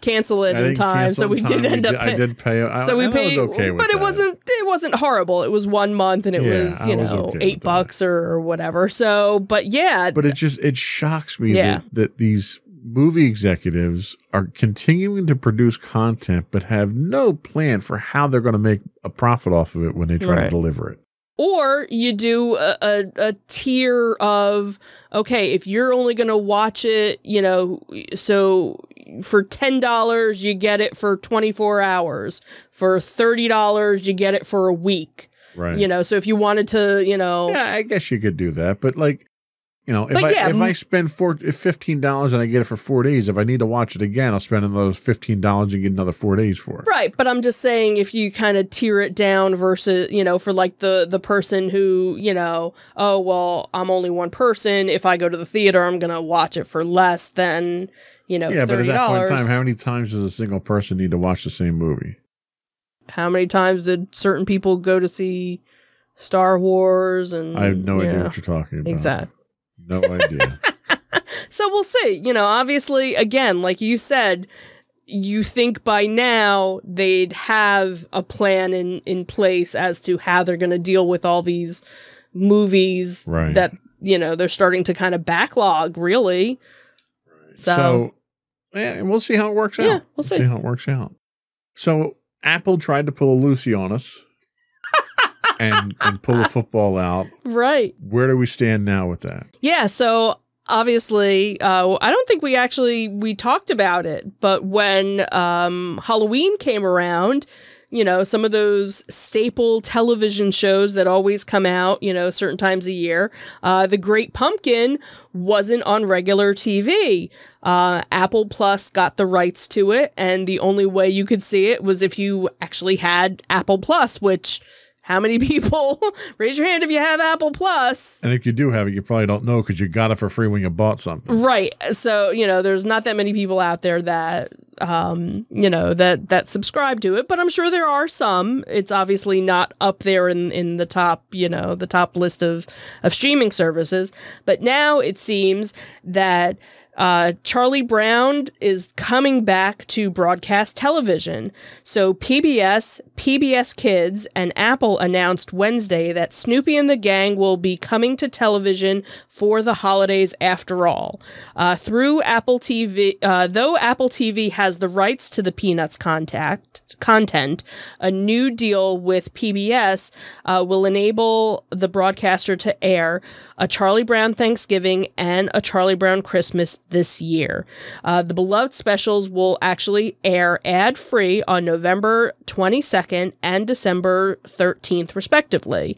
cancel it I in time, so we time. did end up I paying. did pay. I, so we paid, was okay with but it that. wasn't it wasn't horrible. It was one month, and it Yeah, was you was know okay eight bucks or, or whatever. So, but yeah, But it just it shocks me Yeah. that, that these movie executives are continuing to produce content but have no plan for how they're going to make a profit off of it when they try to deliver it. or you do a, a, a tier of okay, if you're only going to watch it, you know, so for ten dollars you get it for twenty four hours. For thirty dollars you get it for a week. Right. You know, so if you wanted to, you know, Yeah, I guess you could do that, but like, you know, if But I yeah, if m- I spend four if fifteen dollars and I get it for four days, if I need to watch it again, I'll spend another fifteen dollars and get another four days for it. Right, but I'm just saying if you kind of tier it down versus, you know, for like the the person who, you know, oh well, I'm only one person. If I go to the theater, I'm gonna watch it for less than, you know, yeah, but at that point in time, how many times does a single person need to watch the same movie? how many times did certain people go to see Star Wars and I have no idea yeah, what you're talking about. Exactly. No idea. So we'll see. You know, obviously, again, like you said, you think by now they'd have a plan in in place as to how they're going to deal with all these movies Right. that you know they're starting to kind of backlog. Really. So, So, yeah, and we'll see how it works Yeah, out. we'll see. how it works out. So Apple tried to pull a Lucy on us and and pull the football out. right. Where do we stand now with that? Yeah, so obviously uh, I don't think we actually we talked about it, but when um, Halloween came around, you know, some of those staple television shows that always come out, you know, certain times a year, uh, The Great Pumpkin wasn't on regular TV. Uh, Apple Plus got the rights to it, and the only way you could see it was if you actually had Apple Plus, which how many people raise your hand if you have Apple Plus? And if you do have it, you probably don't know because you got it for free when you bought something. Right. So, you know, there's not that many people out there that um, you know, that that subscribe to it, but I'm sure there are some. It's obviously not up there in in the top, you know, the top list of of streaming services. But now it seems that uh, Charlie Brown is coming back to broadcast television. So PBS, PBS Kids, and Apple announced Wednesday that Snoopy and the Gang will be coming to television for the holidays after all. Uh, through Apple TV, uh, though Apple TV has the rights to the Peanuts contact content, a new deal with PBS uh, will enable the broadcaster to air a Charlie Brown Thanksgiving and a Charlie Brown Christmas this year. Uh, the beloved specials will actually air ad free on November 22nd and December 13th, respectively.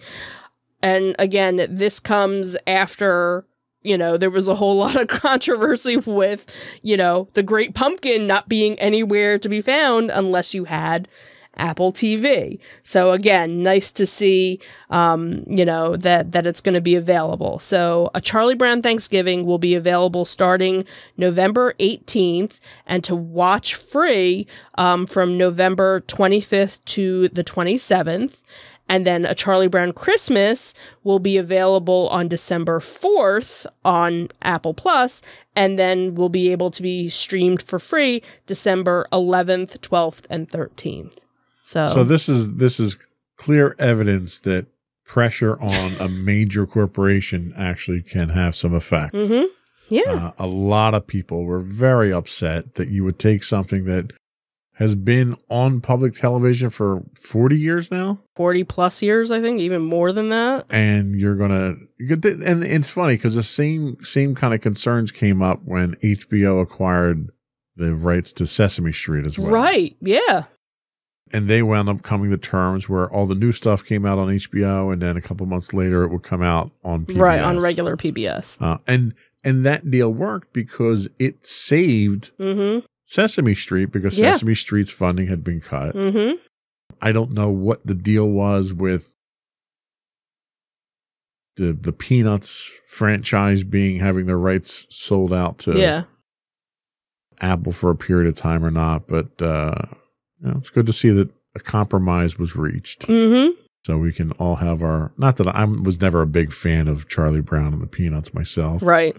And again, this comes after you know, there was a whole lot of controversy with, you know, the Great Pumpkin not being anywhere to be found unless you had Apple TV. So again, nice to see, um, you know, that that it's going to be available. So a Charlie Brown Thanksgiving will be available starting November 18th, and to watch free um, from November 25th to the 27th. And then a Charlie Brown Christmas will be available on December 4th on Apple Plus, and then will be able to be streamed for free December 11th, 12th, and 13th. So, So this is this is clear evidence that pressure on a major corporation actually can have some effect. hmm yeah, Uh, a lot of people were very upset that you would take something that has been on public television for 40 years now 40 plus years, I think, even more than that. and you're going to and it's funny cuz the same same kind of concerns came up when HBO acquired the rights to Sesame Street as well. Right. Yeah. And they wound up coming to terms where all the new stuff came out on HBO and then a couple months later it would come out on PBS. Right. On regular PBS. uh, and and that deal worked because it saved Mm Sesame Street because Yeah. Sesame Street's funding had been cut. hmm. Mm hmm. I don't know what the deal was with the the Peanuts franchise being having their rights sold out to Yeah. Apple for a period of time or not, but uh, it's good to see that a compromise was reached, Mm hmm. so we can all have our. Not that I was never a big fan of Charlie Brown and the Peanuts myself, Right.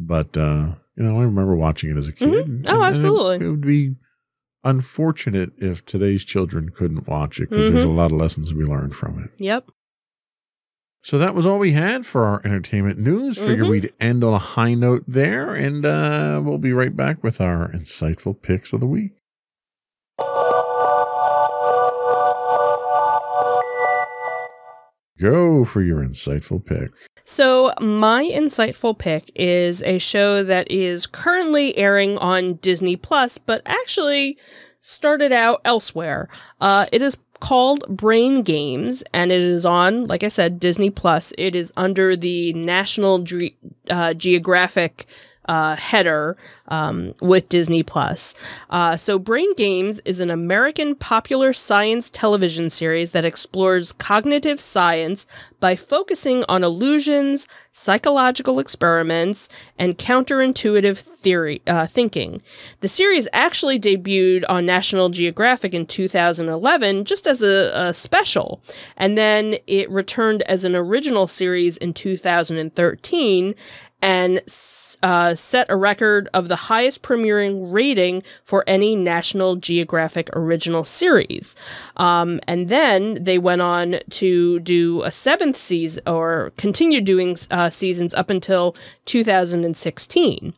but uh, you know, I remember watching it as a kid. Mhm. and- Oh, and it- absolutely. it would be unfortunate if today's children couldn't watch it because there's a Mm-hmm. lot of lessons to be learned from it. Yep. So that was all we had for our entertainment news. Figured Mhm. we'd end on a high note there, and uh, we'll be right back with our insightful picks of the week. Go for your insightful pick. So, my insightful pick is a show that is currently airing on Disney Plus, but actually started out elsewhere. Uh, it is called Brain Games, and it is on, like I said, Disney Plus. It is under the National Dre- uh, Geographic uh, header um, with Disney Plus. Uh, so, Brain Games is an American popular science television series that explores cognitive science by focusing on illusions, psychological experiments, and counterintuitive theory uh, thinking. The series actually debuted on National Geographic in 2011 just as a, a special, and then it returned as an original series in 2013 and uh, set a record of the highest premiering rating for any National Geographic original series. Um, and then they went on to do a seventh season or continue doing uh, seasons up until 2016.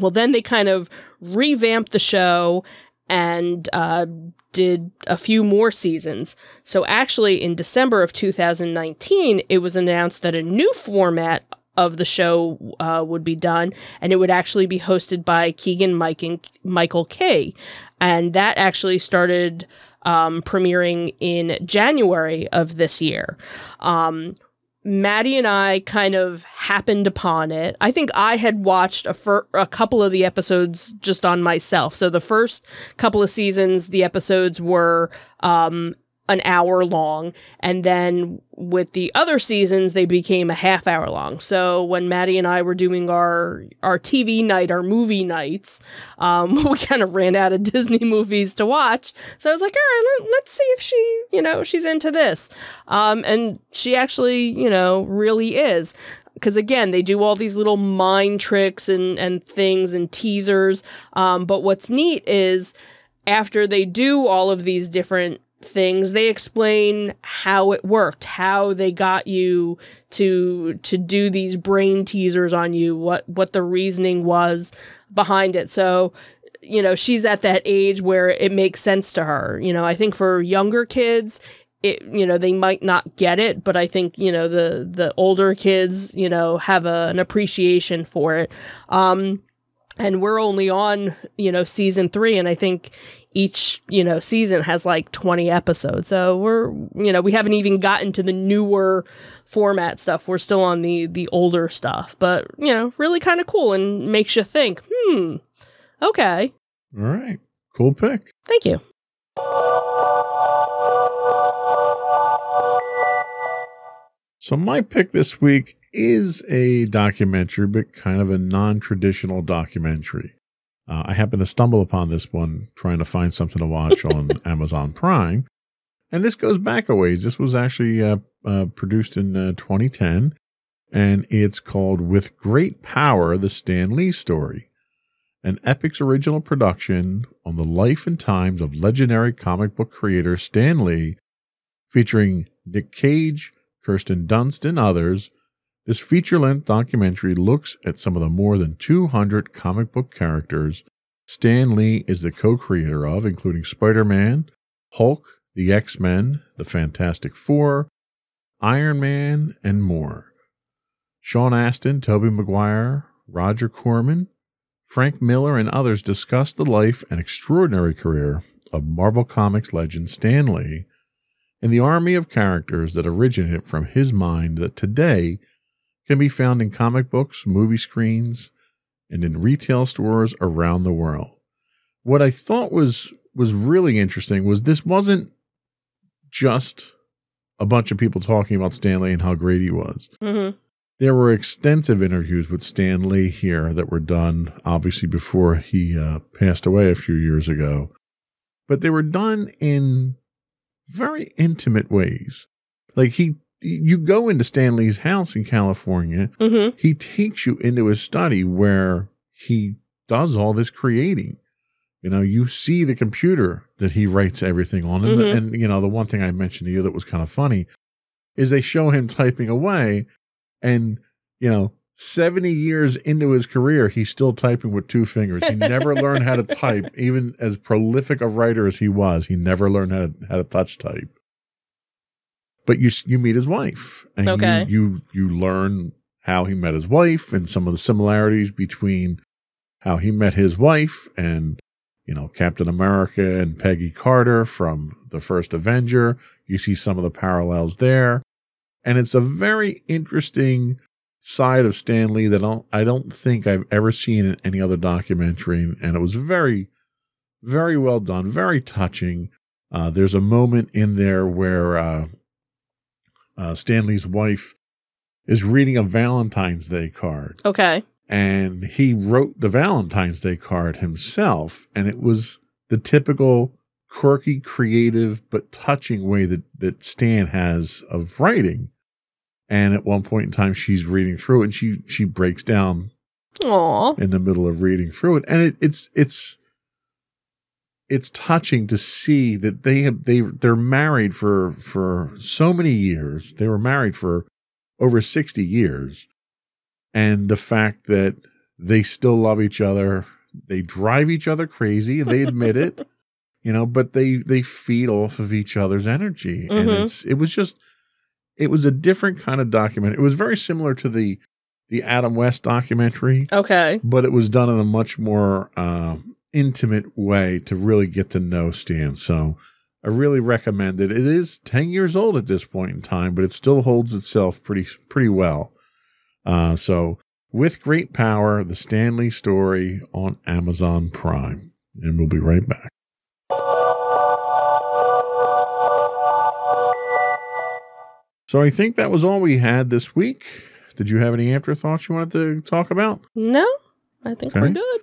Well, then they kind of revamped the show and uh, did a few more seasons. So, actually, in December of 2019, it was announced that a new format of the show uh, would be done, and it would actually be hosted by Keegan Mike and Michael Kay, and that actually started um, premiering in January of this year. Um, Maddie and I kind of happened upon it. I think I had watched a, fir- a couple of the episodes just on myself. So the first couple of seasons, the episodes were um, an hour long. And then with the other seasons, they became a half hour long. So when Maddie and I were doing our, our TV night, our movie nights, um, we kind of ran out of Disney movies to watch. So I was like, all right, let, us see if she, you know, she's into this. Um, and she actually, you know, really is because again they do all these little mind tricks and and things and teasers um, but what's neat is after they do all of these different things. They explain how it worked how they got you to to do these brain teasers on you what what the reasoning was behind it. So you know she's at that age where it makes sense to her. You know i think for younger kids it you know they might not get it but i think you know the the older kids you know have a, an appreciation for it. Um and we're only on you know season 3 and i think each you know season has like 20 episodes. So we're you know we haven't even gotten to the newer format stuff. We're still on the the older stuff. But you know really kind of cool and makes you think hmm okay. All right. Cool pick. Thank you. So my pick this week is a documentary but kind of a non-traditional documentary uh, I happened to stumble upon this one trying to find something to watch on Amazon Prime. And this goes back a ways. This was actually uh, uh, produced in 2010, uh, and it's called With Great Power The Stan Lee Story, an Epix original production on the life and times of legendary comic book creator Stan Lee, featuring Nick Cage, Kirsten Dunst, and others this feature length documentary looks at some of the more than 200 comic book characters Stan Lee is the co creator of, including Spider Man, Hulk, the X Men, the Fantastic Four, Iron Man, and more. Sean Astin, Tobey Maguire, Roger Corman, Frank Miller, and others discuss the life and extraordinary career of Marvel Comics legend Stan Lee and the army of characters that originated from his mind that today can be found in comic books, movie screens, and in retail stores around the world. What I thought was was really interesting was this wasn't just a bunch of people talking about Stan Lee and how great he was. Mm-hmm. There were extensive interviews with Stan Lee here that were done, obviously, before he uh, passed away a few years ago. But they were done in very intimate ways. Like he you go into Stan Lee's house in California, mm-hmm. he takes you into his study where he does all this creating. You know, you see the computer that he writes everything on. And, mm-hmm. and, you know, the one thing I mentioned to you that was kind of funny is they show him typing away and, you know, 70 years into his career, he's still typing with two fingers. He never learned how to type, even as prolific a writer as he was. He never learned how to, how to touch type but you you meet his wife and okay. you, you you learn how he met his wife and some of the similarities between how he met his wife and you know Captain America and Peggy Carter from the first Avenger. You see some of the parallels there, and it's a very interesting side of Stan Lee that I don't, I don't think I've ever seen in any other documentary. And it was very, very well done, very touching. Uh, there's a moment in there where uh, uh, Stan Lee's wife is reading a Valentine's Day card Okay. and he wrote the Valentine's Day card himself, and it was the typical quirky, creative, but touching way that, that Stan has of writing. And at one point in time, she's reading through it, and she she breaks down Aw. in the middle of reading through it, and it, it's it's it's touching to see that they have they they're married for for so many years. They were married for over sixty years, and the fact that they still love each other. They drive each other crazy, they admit it. You know, but they they feed off of each other's energy, and Mhm. it's it was just it was a different kind of document. It was very similar to the the Adam West documentary, Okay. but it was done in a much more uh, intimate way to really get to know Stan. So I really recommend it. It is ten years old at this point in time, but it still holds itself pretty pretty well. Uh, so with great power, the Stan Lee story on Amazon Prime, and we'll be right back. So I think that was all we had this week. Did you have any afterthoughts you wanted to talk about? No, I think we're good.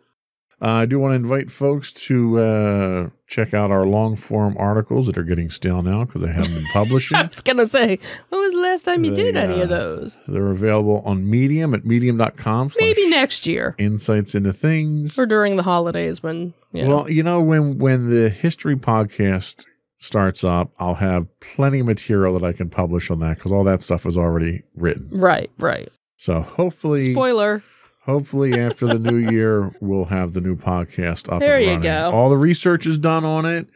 Uh, I do want to invite folks to uh, check out our long form articles that are getting stale now because they haven't been publishing. I was gonna say, when was the last time you did They, any of uh, those? They're available on Medium at medium.com. Maybe next year Insights into things. or during the holidays when you know. Well, you know, when when the history podcast starts up, I'll have plenty of material that I can publish on that because all that stuff is already written. right, right. So hopefully, Spoiler. Hopefully after the new year, we'll have the new podcast up. There you go. All the research is done on it.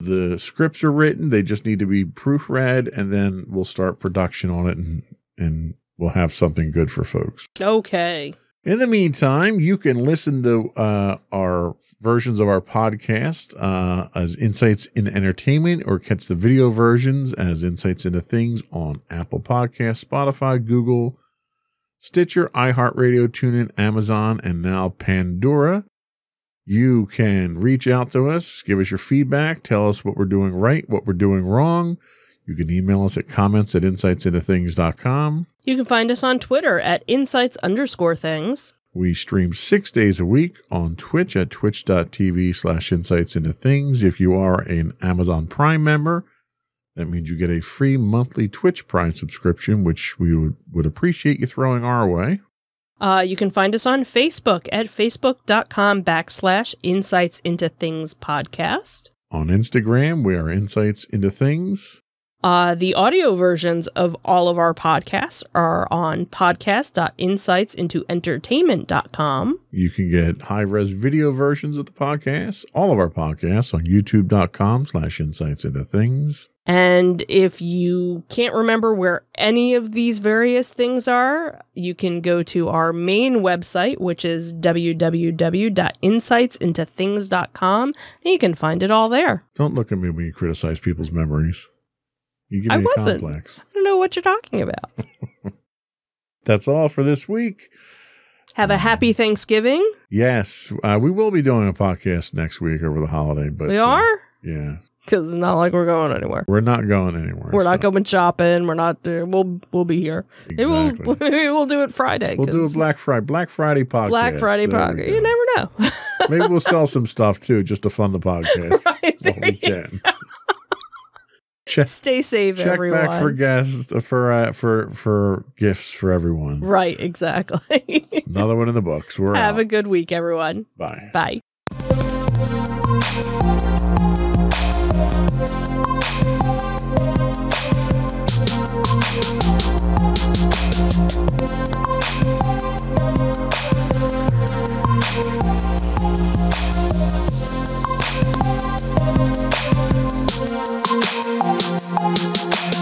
The scripts are written; they just need to be proofread, and then we'll start production on it, and and we'll have something good for folks. Okay. In the meantime, you can listen to uh, our versions of our podcast uh, as Insights in Entertainment or catch the video versions as Insights into Things on Apple Podcasts, Spotify, Google, Stitcher, iHeartRadio, TuneIn, Amazon, and now Pandora. You can reach out to us, give us your feedback, tell us what we're doing right, what we're doing wrong. You can email us at comments at insightsintothings.com. You can find us on Twitter at insights underscore things. We stream six days a week on Twitch at twitch.tv slash insights into things. If you are an Amazon Prime member, that means you get a free monthly Twitch Prime subscription, which we would, would appreciate you throwing our way. Uh, you can find us on Facebook at facebook.com backslash insights into things podcast. On Instagram, we are Insights into Things. Uh, the audio versions of all of our podcasts are on podcast.insightsintoentertainment.com. You can get high res video versions of the podcast, all of our podcasts on youtube.com slash insights into things. And if you can't remember where any of these various things are, you can go to our main website, which is www.insightsintothings.com, and you can find it all there. Don't look at me when you criticize people's memories. You give I me wasn't. complex. I don't know what you're talking about. That's all for this week. Have a happy Thanksgiving. Yes, uh, we will be doing a podcast next week over the holiday. But we uh, are? yeah, Because it's not like we're going anywhere. we're not going anywhere. We're not going shopping. We're not. Uh, we'll we'll be here. Maybe we'll maybe we'll do it Friday. We'll do a Black Friday Black Friday podcast. Black Friday There podcast. You never know. Maybe we'll sell some stuff too, just to fund the podcast. right there we can. Check, Stay safe, check everyone. back for guests for uh, for for gifts for everyone. right, exactly. Another one in the books. We're Have out. a good week, everyone. Bye. Bye. Thank you. Thank you.